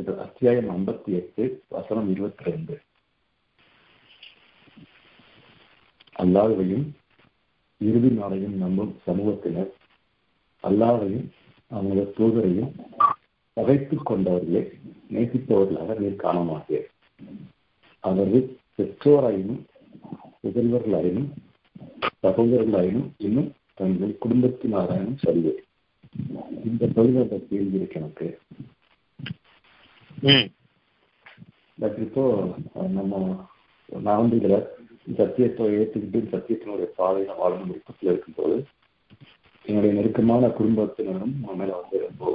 இது அத்தியாயம் ஐம்பத்தி எட்டு வசனம் இருபத்தி ரெண்டு. அல்லாஹையும் இறுதி நாளையும் நம்பும் சமூகத்தினர் அல்லாஹையும் அவங்களோட தூதரையும் பகைத்துக் கொண்டவர்களே நேசிப்பவர்களாக நீர் காணமாட்டீர். அவர்கள் பெற்றோராயினும் புதல்வர்களாயினும் சகோதரர்களாயினும் இன்னும் தங்கள் குடும்பத்தினாராயினும் சொல்வேன் இந்த பகுதியோட கேள்வி இருக்கு எனக்கு பட் இப்போ நம்ம நான் வந்து இதுல சத்தியத்தை ஏற்றுக்கிட்டு சத்தியத்தினுடைய பாதையில வாழணும் விருப்பத்தில் இருக்கும்போது என்னுடைய நெருக்கமான குடும்பத்தினரும் மேல வந்து ரொம்ப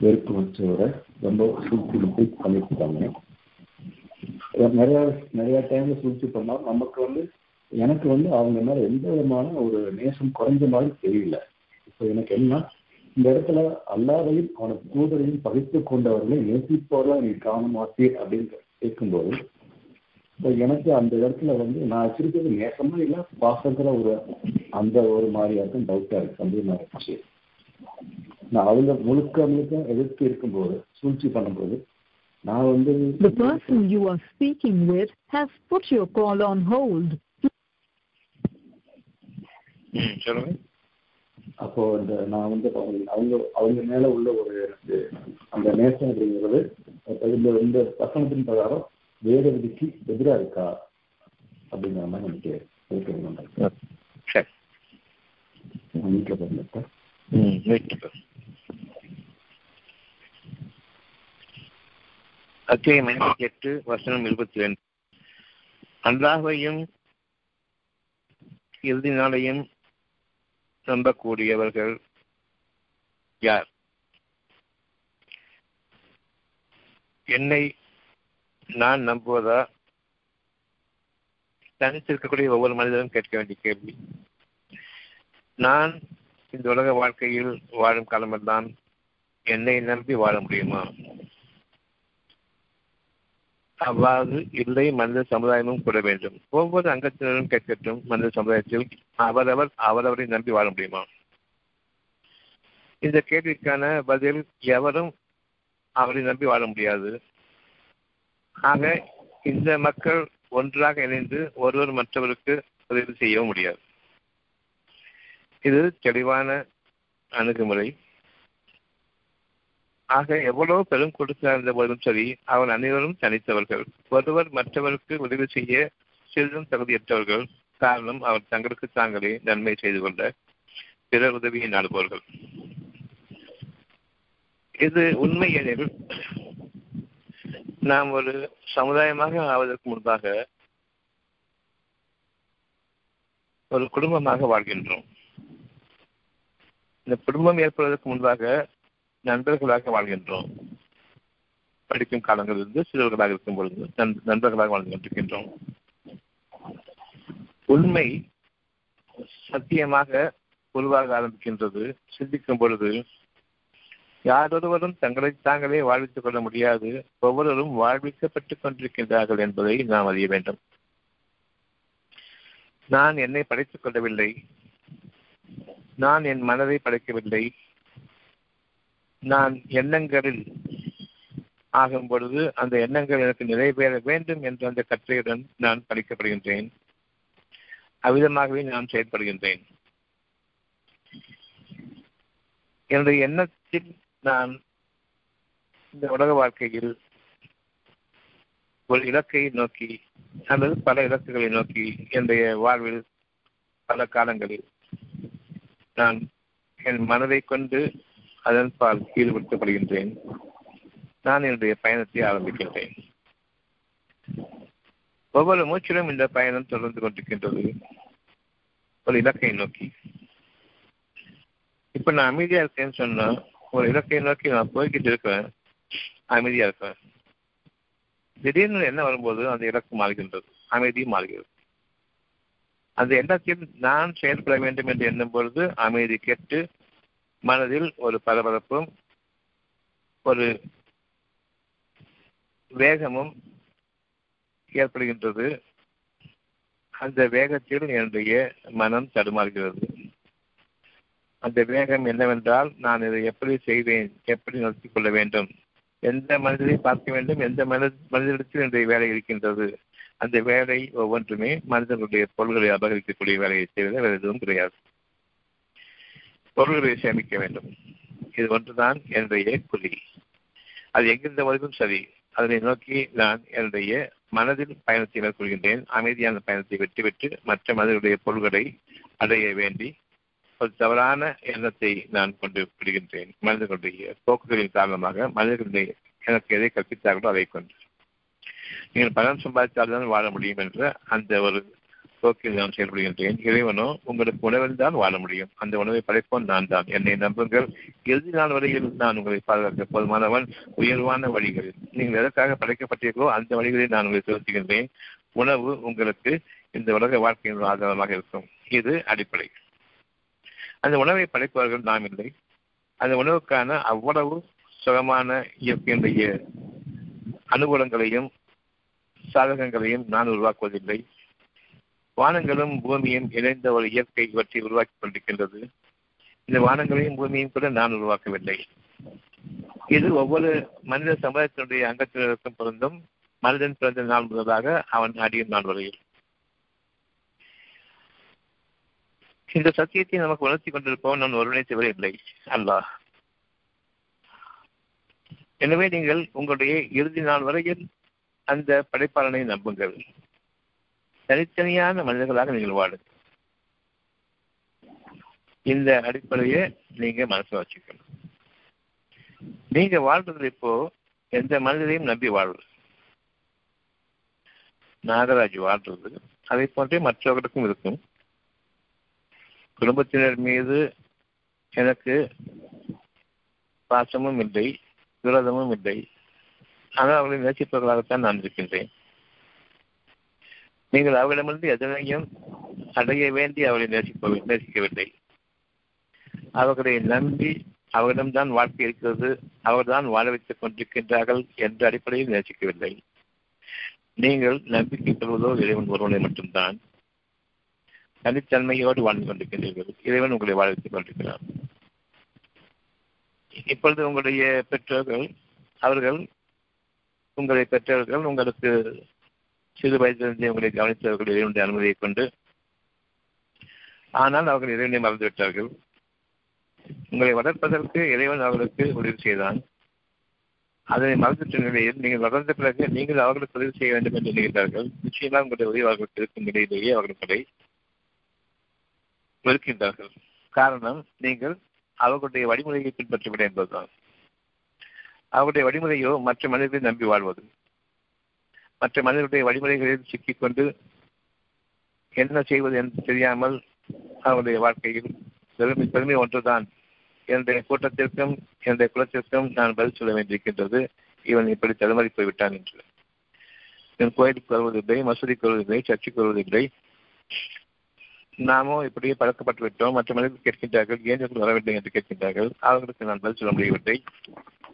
வெறுப்பு வச்சோட ரொம்ப சூழ்ச்சி முட்டி பண்ணிருக்காங்க நிறைய நிறைய டைம்ல சூழ்ச்சி பண்ணால் நமக்கு வந்து எனக்கு வந்து அவங்க மேல எந்த விதமான ஒரு நேசம் குறைஞ்ச மாதிரி தெரியல இப்போ எனக்கு என்ன இந்த இடத்துல அல்லாதையும் அவனை தூதரையும் பகைத்து கொண்டவர்களை நேசிப்பவர்களா நீ காண மாட்டீர் அப்படின்னு கேட்கும்போது எனக்கு அந்த இடத்துல வந்து நான் வச்சிருக்கிறது நேசமா இல்லை பாசங்கிற ஒரு அந்த ஒரு மாதிரியா இருக்கும் டவுட்டா இருக்கு சந்தேகமா இருந்துச்சு நான் அவங்க முழுக்க முழுக்க எதிர்த்து இருக்கும்போது சூழ்ச்சி பண்ணும்போது நான் வந்து The person you are speaking with has put your call on hold. சொல்லுங்க அப்போ இந்த நான் வந்து அவங்க அவங்க அவங்க மேல உள்ள ஒரு எனக்கு அந்த நேசம் அப்படிங்கிறது அப்ப இந்த இந்த வசனத்தின் பிரகாரம் வேத விதிக்கு எதிரா இருக்கா? அப்படிங்கிற மாதிரி எனக்கு கேட்கணும் சரி. வீட்டில் பாருங்க ம் வெயிட் அத்தியாயம் ஐம்பத்தி எட்டு வசனம் இருபத்தி ரெண்டு. அல்லாஹையும் இறுதி நாளையும் நம்பக்கூடியவர்கள் யார்? என்னை நான் நம்புவதா? தனித்திருக்கக்கூடிய ஒவ்வொரு மனிதனும் கேட்க வேண்டிய கேள்வி. நான் இந்த உலக வாழ்க்கையில் வாழும் காலமெல்லாம் என்னை நம்பி வாழ முடியுமா? அவ்வாறு இல்லை மனித சமுதாயமும் கூட வேண்டும். ஒவ்வொரு அங்கத்தினரும் கேட்கட்டும் மனித சமுதாயத்தில் அவரவர் அவரவரை நம்பி வாழ முடியுமா? இந்த கேள்விக்கான பதில் எவரும் அவரை நம்பி வாழ முடியாது. ஆக இந்த மக்கள் ஒன்றாக இணைந்து ஒருவர் மற்றவருக்கு உதவி செய்யவும் முடியாது. இது தெளிவான அணுகுமுறை. ஆக எவ்வளவு பெரும் கொடுக்க இருந்த போதும் சரி அவன் அனைவரும் தனித்தவர்கள். ஒருவர் மற்றவருக்கு உதவி செய்ய சிறிதும் தகுதியற்றவர்கள். காரணம் அவர் தங்களுக்கு தாங்களே நன்மை செய்து கொண்ட பிறர் உதவியை நாடுபவர்கள். இது உண்மை எனில் நாம் ஒரு சமுதாயமாக ஆவதற்கு முன்பாக ஒரு குடும்பமாக வாழ்கின்றோம். இந்த குடும்பம் ஏற்படுவதற்கு முன்பாக நண்பர்களாக வாழ்கின்றோம். படிக்கும் காலங்களிலிருந்து சிறுவர்களாக இருக்கும் பொழுது நண்பர்களாக வாழ்ந்து கொண்டிருக்கின்றோம் உண்மை சத்தியமாக உருவாக ஆரம்பிக்கின்றது. சிந்திக்கும் பொழுது யாரொருவரும் தங்களை தாங்களே வாழ்வித்துக் கொள்ள முடியாது. ஒவ்வொருவரும் வாழ்விக்கப்பட்டுக் கொண்டிருக்கின்றார்கள் என்பதை நாம் அறிய வேண்டும். நான் என்னை படைத்துக் கொள்ளவில்லை. நான் என் மனதை படைக்கவில்லை. நான் எண்ணங்களில் ஆகும் பொழுது அந்த எண்ணங்கள் எனக்கு நிறைவேற வேண்டும் என்ற அந்த கற்றையுடன் நான் படிக்கப்படுகின்றேன். அவ்விதமாகவே நான் செயல்படுகின்றேன். என்னுடைய எண்ணத்தில் நான் இந்த உலக வாழ்க்கையில் ஒரு இலக்கை நோக்கி அல்லது பல இலக்குகளை நோக்கி என்னுடைய வாழ்வில் பல காலங்களில் நான் என் மனதை கொண்டு அதன் பால் ஈடுபடுத்தப்படுகின்றேன் நான் என்னுடைய பயணத்தை ஆரம்பிக்கின்றேன். ஒவ்வொரு மூச்சிலும் இந்த பயணம் தொடர்ந்து கொண்டிருக்கின்றது. ஒரு இலக்கை நோக்கி. இப்ப நான் அமைதியா இருக்கேன்னு சொன்னா ஒரு இலக்கை நோக்கி நான் போய்கிட்டு இருக்கிறேன். அமைதியா இருக்கேன். திடீர்னு என்ன வரும்போது அந்த இலக்கு மாறுகின்றது. அமைதியும் மாறுகிறது. அந்த எண்ணத்தில் நான் செயல்பட வேண்டும் என்று எண்ணும் பொழுது அமைதி கெட்டு மனதில் ஒரு பரபரப்பும் ஒரு வேகமும் ஏற்படுகின்றது. அந்த வேகத்தில் என்னுடைய மனம் தடுமாறுகிறது. அந்த வேகம் என்னவென்றால் நான் இதை எப்படி செய்வேன் எப்படி நடத்தி கொள்ள வேண்டும் எந்த மனிதரை பார்க்க வேண்டும் எந்த மனித மனிதனிடத்தில் என்னுடைய வேலை இருக்கின்றது. அந்த வேலை ஒவ்வொன்றுமே மனிதனுடைய பொருள்களை அபகரிக்கக்கூடிய வேலையை செய்வதை வேறு எதுவும் கிடையாது. பொருள்களை சேமிக்க வேண்டும். இது ஒன்றுதான் என்னுடைய குறி அது எங்கிருந்த வரைக்கும் சரி. அதனை நோக்கி நான் என்னுடைய மனதில் பயணத்தை மேற்கொள்கின்றேன். அமைதியான பயணத்தை வெற்றிபெற்று மற்ற மனிதர்களுடைய பொருள்களை அடைய வேண்டி ஒரு தவறான எண்ணத்தை நான் கொண்டு விடுகின்றேன். மனிதர்களுடைய போக்குகளின் காரணமாக மனிதர்களுடைய எனக்கு எதை கற்பித்தார்களோ அதை கொண்டு. நீங்கள் பணம் சம்பாதித்தால்தான் வாழ முடியும் என்ற அந்த ஒரு போக்கில் நான் செயல்படுகின்றேன். இறைவனோ உங்களுக்கு உணவில் தான் வாழ முடியும். அந்த உணவை படைப்போன் நான் தான். என்னை நம்புங்கள். இறுதி நாள் வரையில் நான் உங்களை பாதுகாக்க போதுமானவன் உயர்வான வழிகளில் நீங்கள் எதற்காக படைக்கப்பட்டீர்களோ அந்த வழிகளில் நான் உங்களை செலுத்துகின்றேன். உணவு உங்களுக்கு இந்த உலக வாழ்க்கையின் ஆதாரமாக இருக்கும். இது அடிப்படை. அந்த உணவை படைப்பவர்கள் நாம் இல்லை. அந்த உணவுக்கான அவ்வளவு சுகமான இயற்கையினுடைய அனுகூலங்களையும் சாதகங்களையும் நான் உருவாக்குவதில்லை. வானங்களும் பூமியும் இணைந்த ஒரு இயற்கை இவற்றை உருவாக்கி கொண்டிருக்கின்றது. இந்த வானங்களையும் பூமியையும் கூட நான் உருவாக்கவில்லை. இது ஒவ்வொரு மனித சமுதாயத்தினுடைய அங்கத்தினருக்கும் பொருந்தும். மனிதன் பிறந்த நாள் முதலாக அவன் அடியும் நாள் வரையில். இந்த சத்தியத்தை நமக்கு உணர்த்தி கொண்டிருப்பவன் நான் ஒருவனை தவிர இல்லை. அல்லாஹ். எனவே நீங்கள் உங்களுடைய இறுதி நாள் வரையில் அந்த படைப்பாளனை நம்புங்கள். தனித்தனியான மனிதர்களாக நீங்கள் வாழுங்கள். இந்த அடிப்படையை நீங்க மனசுல வச்சுக்கணும். நீங்க வாழ்றது இப்போ எந்த மனிதரையும் நம்பி வாழ்றது நாகராஜ் வாழ்றது அதை போன்றே மற்றவர்களுக்கும் இருக்கும். குடும்பத்தினர் மீது எனக்கு பாசமும் இல்லை விரோதமும் இல்லை. ஆனால் அவர்களை நேசிப்பவர்களாகத்தான் நான் இருக்கின்றேன். நீங்கள் அவரிடமிருந்து எதனையும் அடைய வேண்டி அவரை நேசிக்க நேசிக்கவில்லை. அவர்களை நம்பி அவரிடம்தான் வாழ்க்கை இருக்கிறது அவர்தான் வாழ வைத்துக் கொண்டிருக்கின்றார்கள் என்ற அடிப்படையில் நேசிக்கவில்லை. நீங்கள் நம்பிக்கை கொள்வதோ இறைவன் ஒருவனை மட்டும்தான். தனித்தன்மையோடு வாழ்ந்து கொண்டிருக்கின்றீர்கள். இறைவன் உங்களை வாழ வைத்துக் கொண்டிருக்கிறார். இப்பொழுது உங்களுடைய பெற்றோர்கள் அவர்கள் உங்களை பெற்றவர்கள் உங்களுக்கு சிறு வயதிலிருந்தே உங்களை கவனித்தவர்கள் இறைவனுடைய அனுமதியை கொண்டு. ஆனால் அவர்கள் இறைவனை மறந்துவிட்டார்கள். உங்களை வளர்ப்பதற்கு இறைவன் அவர்களுக்கு உதவி செய்தான். அதனை மறந்துவிட்ட நிலையில் நீங்கள் வளர்ந்த பிறகு நீங்கள் அவர்களுக்கு உதவி செய்ய வேண்டும் என்று நினைக்கிறார்கள் நிச்சயமாக உங்களுடைய உதவி அவர்களுக்கு இருக்கும் நிலையிலேயே அவர்கள் உங்களை வெறுக்கின்றார்கள். காரணம் நீங்கள் அவர்களுடைய வழிமுறையை பின்பற்றவில்லை என்பதுதான். அவருடைய வழிமுறையோ மற்ற மனிதர்களை நம்பி வாழ்வது. மற்ற மனிதர்களுடைய வழிமுறைகளில் சிக்கிக்கொண்டு என்ன செய்வது என்று தெரியாமல் அவருடைய வாழ்க்கையில் பெருமை பெருமை ஒன்றுதான். என்னுடைய கூட்டத்திற்கும் என்னுடைய குலத்திற்கும் நான் பதில் சொல்ல வேண்டியிருக்கின்றது. இவன் இப்படி தலைமறை போய்விட்டான் என்று. என் கோயிலுக்கு வருவதில்லை மசூதிக்கு வருவதில்லை சர்ச்சுக்கு வருவதில்லை. நாமோ இப்படியே பழக்கப்பட்டு விட்டோம். மற்ற மனிதர்கள் கேட்கின்றார்கள் ஏன் வரவில்லை என்று கேட்கின்றார்கள். அவர்களுக்கு நான் பதில் சொல்ல முடியவில்லை.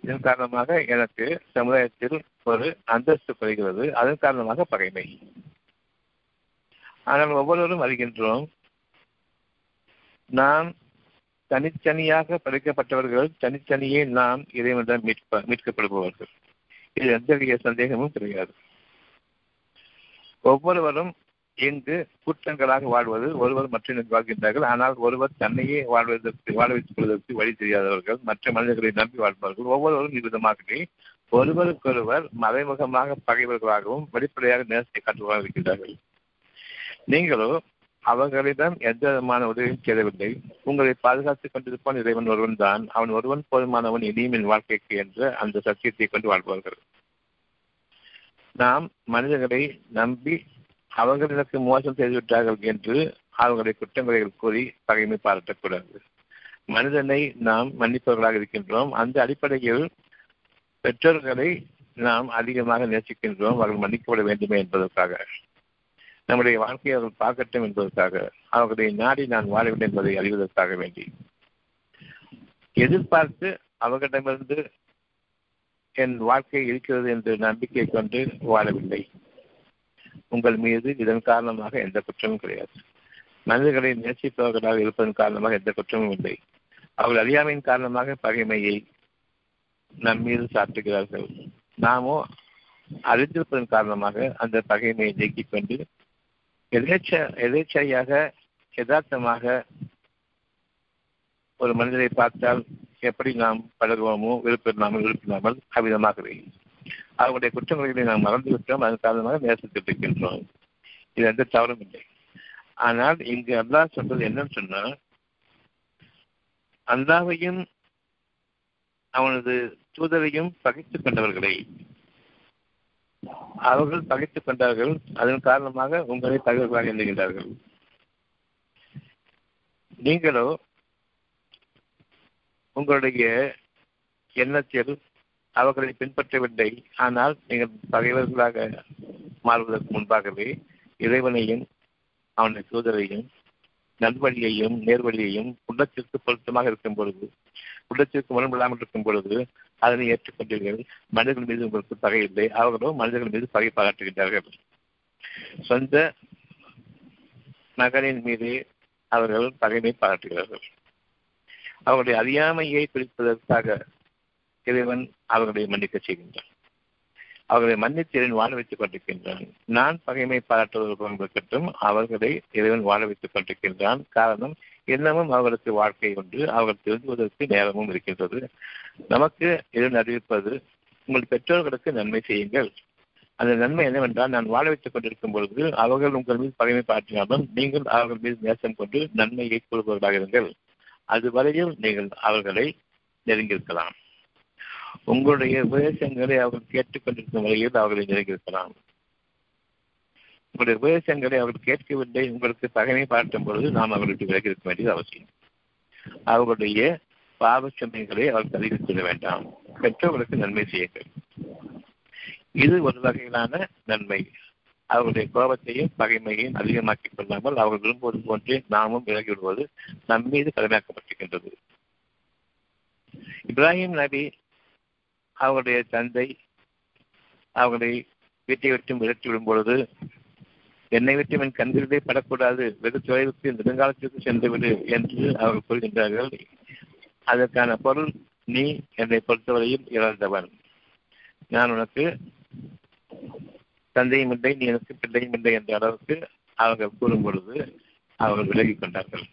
இதன் காரணமாக எனக்கு சமுதாயத்தில் ஒரு அந்தஸ்து குறைகிறது. அதன் காரணமாக பகைமை. ஆனால் ஒவ்வொருவரும் அறிகின்றோம். நாம் தனித்தனியாக படைக்கப்பட்டவர்கள் தனித்தனியே நாம் இறைவனிடம் மீட்ப மீட்கப்படுபவர்கள். இது எந்தவித சந்தேகமும் கிடையாது. ஒவ்வொருவரும் இங்கு கூட்டங்களாக வாழ்வது ஒருவர் மற்றொரு வாழ்கின்றார்கள். ஆனால் ஒருவர் தன்னையே வாழ்வதற்கு வாழ வைத்துக் கொள்வதற்கு வழி தெரியாதவர்கள் மற்ற மனிதர்களை நம்பி வாழ்பவர்கள் ஒவ்வொருவரும் இவ்விதமாகவே ஒருவருக்கொருவர் மறைமுகமாக பகைவர்களாகவும் வெளிப்படையாக நேரத்தை காட்டுவதாக இருக்கின்றார்கள். நீங்களோ அவர்களிடம் எந்த விதமான உதவியும் செய்யவில்லை. உங்களை பாதுகாத்துக் கொண்டிருப்பான் இறைவன் ஒருவன் தான் அவன் ஒருவன் போதுமானவன் இனியும் என் வாழ்க்கைக்கு என்று அந்த சத்தியத்தை கொண்டு வாழ்பவர்கள். நாம் மனிதர்களை நம்பி அவர்களுக்கு மோசம் செய்துவிட்டார்கள் என்று அவர்களுடைய குற்றங்களை கூறி பகைமை பாராட்டக்கூடாது. மனிதனை நாம் மன்னிப்பவர்களாக இருக்கின்றோம். அந்த அடிப்படையில் பெற்றோர்களை நாம் அதிகமாக நேசிக்கின்றோம் அவர்கள் மன்னிக்கப்பட வேண்டுமே என்பதற்காக. நம்முடைய வாழ்க்கையை அவர்கள் பார்க்கட்டும் என்பதற்காக. அவர்களை நாடி நான் வாழவில்லை என்பதை அறிவதற்காக வேண்டி. எதிர்பார்த்து அவர்களிடமிருந்து என் வாழ்க்கை இருக்கிறது என்று நம்பிக்கை கொண்டு வாழவில்லை. உங்கள் மீது இதன் காரணமாக எந்த குற்றமும் கிடையாது. மனிதர்களை நேசிப்பவர்களாக இருப்பதன் காரணமாக எந்த குற்றமும் இல்லை. அவர்கள் அறியாமையின் காரணமாக பகைமையை நம் மீது சாட்டுகிறார்கள் நாமோ அறிந்திருப்பதன் காரணமாக அந்த பகைமையை நீக்கிக் கொண்டு எதேச்ச எதேச்சையாக யதார்த்தமாக ஒரு மனிதரை பார்த்தால் எப்படி நாம் பழகுவோமோ விருப்பில்லாமல் விருப்பில்லாமல் அவ்விதமாகவே. அவருடைய குற்றங்களை நாம் மறந்துவிட்டோம். அதன் காரணமாக நேசத்தில் இருக்கின்றோம் இது எந்த தவறும் இல்லை. ஆனால் இங்கு அல்லாஹ் சொல்றது என்னன்னு சொன்னா அல்லாவையும் அவனது தூதரையும் பகைத்துக் கொண்டவர்களை. அவர்கள் பகைத்துக் கொண்டார்கள். அதன் காரணமாக உங்களை தகவல்களாக எண்ணுகின்றார்கள் நீங்களோ உங்களுடைய எண்ணத்தில் அவர்களை பின்பற்றவில்லை. ஆனால் நீங்கள் பகைவர்களாக மாறுவதற்கு முன்பாகவே இறைவனையும் அவனுடைய தூதரையும் நல்வழியையும் நேர்வழியையும் உள்ளத்திற்கு பொருத்தமாக இருக்கும் பொழுது உள்ளத்திற்கு முரண்படாமல் இருக்கும் பொழுது அதனை ஏற்றுக்கொண்டீர்கள். மனிதர்கள் மீது உங்களுக்கு பகை இல்லை. அவர்களோ மனிதர்கள் மீது பகை பாராட்டுகின்றார்கள். சொந்த மகனின் மீது அவர்கள் பகைமை பாராட்டுகிறார்கள். அவருடைய அறியாமையை குறிப்பதற்காக இறைவன் அவர்களை மன்னிக்க செய்கின்றான். அவர்களை மன்னித்து வாழ வைத்துக் கொண்டிருக்கின்றான். நான் பகைமை பாராட்டுவதற்கும் அவர்களை இறைவன் வாழ வைத்துக் கொண்டிருக்கின்றான். காரணம் இன்னமும் அவர்களுக்கு வாழ்க்கை ஒன்று அவர்கள் திருந்துவதற்கு நேரமும் இருக்கின்றது. நமக்கு இறைவன் அறிவிப்பது உங்கள் பெற்றோர்களுக்கு நன்மை செய்யுங்கள். அந்த நன்மை என்னவென்றால் நான் வாழ வைத்துக் கொண்டிருக்கும் பொழுது அவர்கள் உங்கள் மீது பகைமை பாட்டினாலும் நீங்கள் அவர்கள் மீது நேசம் கொண்டு நன்மையை கூறுபவர்களாக இருங்கள். அதுவரையில் நீங்கள் அவர்களை நெருங்கியிருக்கலாம். உங்களுடைய உபதேசங்களை அவர் கேட்டுக்கொண்டிருக்கும் வகையில் அவர்களை நெருங்கியிருக்கலாம் உங்களுடைய உபதேசங்களை அவர் கேட்கவில்லை உங்களுக்கு பகைமை பார்க்கும் பொழுது நாம் அவர்களுக்கு விலகி இருக்க வேண்டியது அவசியம். அவர்களுடைய பாவ சுமைகளை அவர்கள் அதிகரித்துவிட வேண்டாம். பெற்றோர்களுக்கு நன்மை செய்யுங்கள். இது ஒரு வகையிலான நன்மை. அவர்களுடைய கோபத்தையும் பகைமையையும் அதிகமாக்கிக் கொள்ளாமல் அவர்கள் விரும்புவது போன்றே நாமும் விலகி விடுவது நம் மீது கடமையாக்கப்பட்டிருக்கின்றது. இப்ராஹிம் நபி அவருடைய தந்தை அவர்களை வீட்டை விட்டு விரட்டி விடும் பொழுது என்னை விட்டு என் கண்களிலே படக்கூடாது. வெகு தொலைவுக்கு நெடுங்காலத்திற்கு சென்றுவிடு என்று அவர்கள் கூறுகின்றார்கள். அதற்கான பொருள் நீ என்னை பொறுத்தவரையில் இழந்தவன். நான் உனக்கு தந்தையும் இல்லை நீ எனக்கு பிள்ளையும் இல்லை என்ற அளவுக்கு அவர்கள் கூறும் பொழுது அவர்கள் விலகி கொண்டார்கள்.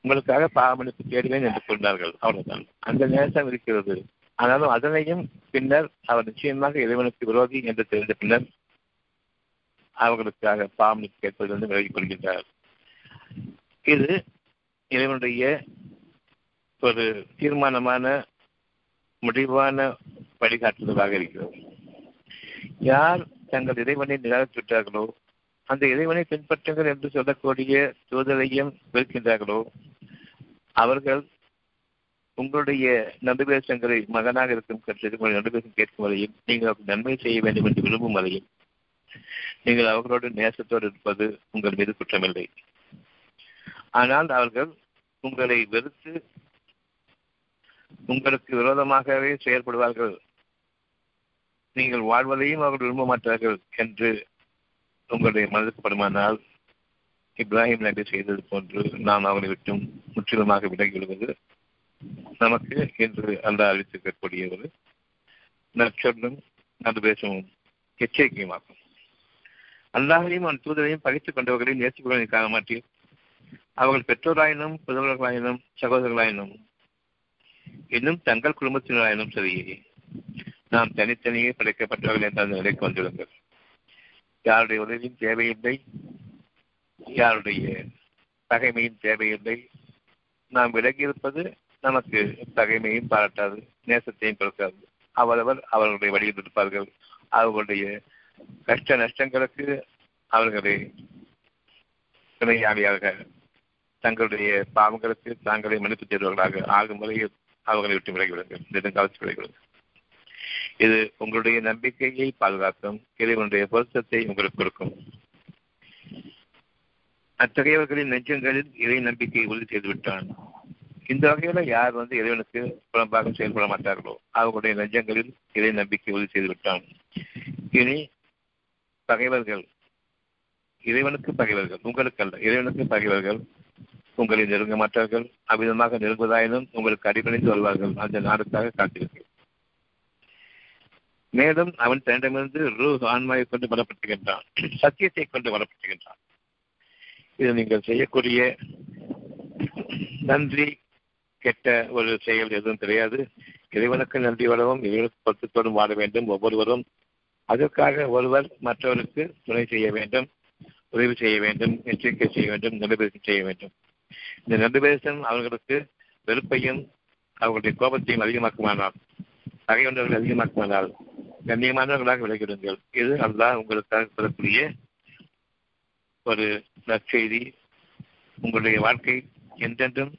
உங்களுக்காக பாவமளிப்பு தேடுவேன் என்று கொண்டார்கள் அவ்வளவுதான். அந்த நேசம் இருக்கிறது. ஆனாலும் அதனையும் பின்னர் அவர் நிச்சயமாக இறைவனுக்கு விரோதி என்று தெரிந்த பின்னர் அவர்களுக்காக பாவமளிப்பு கேட்பதிலிருந்து விலகிக் கொள்கின்றார். இது இறைவனுடைய ஒரு தீர்மானமான முடிவான வழிகாட்டுதலாக இருக்கிறது. யார் தங்கள் இறைவனை நிராகரித்து விட்டார்களோ அந்த இறைவனை பின்பற்றுங்கள் என்று சொல்லக்கூடிய தூதரையும் வெறுக்கின்றார்களோ அவர்கள் உங்களுடைய நடுவேசங்களை மகனாக இருக்கும் கட்சி உங்களுடைய நடுவேசம் கேட்கும் வரையும் நீங்கள் நன்மை செய்ய வேண்டும் என்று விரும்பும் வரையும் நீங்கள் அவர்களோடு நேசத்தோடு இருப்பது உங்கள் மீது குற்றமில்லை. ஆனால் அவர்கள் உங்களை வெறுத்து உங்களுக்கு விரோதமாகவே செயல்படுவார்கள் நீங்கள் வாழ்வதையும் அவர்கள் விரும்ப மாட்டார்கள் என்று உங்களுடைய மனதுக்கு படுமானால் இப்ராஹிம் நபி செய்தது போன்று நாம் அவனை விட்டும் முற்றிலுமாக விலகி விடுவது நமக்கு இன்று அல்ல அறிவித்திருக்கக்கூடிய ஒரு நற்சொல்லும் நடுபேசமும் எச்சரிக்கையுமாகும் அல்லாஹையும் அவன் தூதரையும் பகைத்துக் கொண்டவர்களை நேசிப்பவர்களை காண மாட்டேன் அவர்கள் பெற்றோராயினும் புதல்வர்களாயினும் சகோதரர்களாயினும் இன்னும் தங்கள் குடும்பத்தினராயினும் சரியே நாம் தனித்தனியே படைக்கப்பட்டவர்கள் என்ற அந்த நிலைக்கு வந்துவிடுங்கள். யாருடைய உதவியும் தேவையில்லை யாருடைய பகைமையும் தேவையில்லை. நாம் விலகி இருப்பது நமக்கு தகைமையும் பாராட்டாது நேசத்தையும் கொடுக்காது அவரவர் அவர்களுடைய வழியில் இருப்பார்கள் அவர்களுடைய கஷ்ட நஷ்டங்களுக்கு அவர்களை துணையாளியாக தங்களுடைய பாவங்களுக்கு தாங்களே மன்னிப்பு செய்தவர்களாக ஆகும் முறையில் அவர்களை விட்டு விலகிவிடுங்கள். நெடுங்காலத்தில் விலகிவிடுங்கள். இது உங்களுடைய நம்பிக்கையை பாதுகாக்கும் இறைவனுடைய பொருத்தத்தை உங்களுக்கு கொடுக்கும். அத்தகையவர்களின் நெஞ்சங்களில் இறை நம்பிக்கையை உறுதி செய்துவிட்டான். இந்த வகையில யார் வந்து இறைவனுக்கு புலம்பாக செயல்பட மாட்டார்களோ அவர்களுடைய நெஞ்சங்களில் இறை நம்பிக்கை உறுதி செய்து விட்டான். இனி பகைவர்கள் இறைவனுக்கு பகைவர்கள் உங்களுக்கு அல்ல இறைவனுக்கு பகைவர்கள் உங்களை நெருங்க மாட்டார்கள் அவ்விதமாக நெருங்குவதாயினும் உங்களுக்கு அடிபணிந்து வருவார்கள் அந்த நாடுக்காக காட்டுவீர்கள் மேலும் அவன் தன்னிடமிருந்து ரூ ஆன்மாவை கொண்டு வரப்பட்டுகின்றான் சத்தியத்தை கொண்டு வரப்பட்டுகின்றான் இது நீங்கள் செய்யக்கூடிய நன்றி கெட்ட ஒரு செயல் எதுவும் கிடையாது. இறைவனுக்கு நன்றி வரவும் இறைவனுக்கு பொருத்தத்தோடும் வாழ வேண்டும். ஒவ்வொருவரும் அதற்காக ஒருவர் மற்றவருக்கு துணை செய்ய வேண்டும் உதவி செய்ய வேண்டும் எச்சரிக்கை செய்ய வேண்டும் நடுபேசம் செய்ய வேண்டும். இந்த நடுபேசம் அவர்களுக்கு வெறுப்பையும் அவர்களுடைய கோபத்தையும் அதிகமாக்குமானால் பகையொன்றவர்கள் அதிகமாக்குமானால் கண்ணியமானவர்களாக விலகிடுங்கள் இது அல்லாஹ் உங்களுக்காக சொல்லக்கூடிய ஒரு நற்செய்தி. உங்களுடைய வாழ்க்கை என்றென்றும்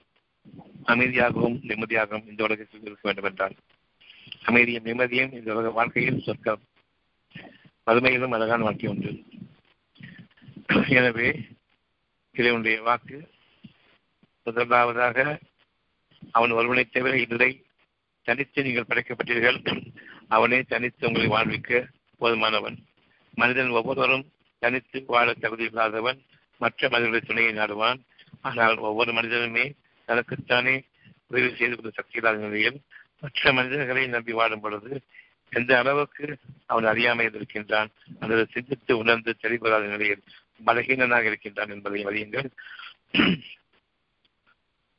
அமைதியாகவும் நிம்மதியாகவும் இந்த உலகத்தில் இருக்க வேண்டும் என்றால் அமைதியும் நிம்மதியும் இந்த உலக வாழ்க்கையில் சொர்க்கம். மறுமையிலும் அழகான வாழ்க்கை உண்டு. எனவே இறைவனுடைய வாக்கு முதலாவதாக அவன் ஒருவனை தவிர இல்லை. தனித்து நீங்கள் படைக்கப்பட்டீர்கள். அவனே தனித்து உங்களை வாழ்விக்க போதுமானவன். மனிதன் ஒவ்வொருவரும் தனித்து வாழ தகுதியில்லாதவன். மற்ற மனிதர்களை துணையை நாடுவான். ஆனால் ஒவ்வொரு மனிதனுமே தனக்குத்தானே உதவி செய்து கொள்ள சக்தி நிலையில் மற்ற மனிதர்களை நம்பி வாழும் பொழுது எந்த அளவுக்கு அவன் அறியாமையில் இருக்கின்றான் அல்லது சிந்தித்து உணர்ந்து தெளிவதாத நிலையில் பலகீனனாக இருக்கின்றான் என்பதை அறியுங்கள்.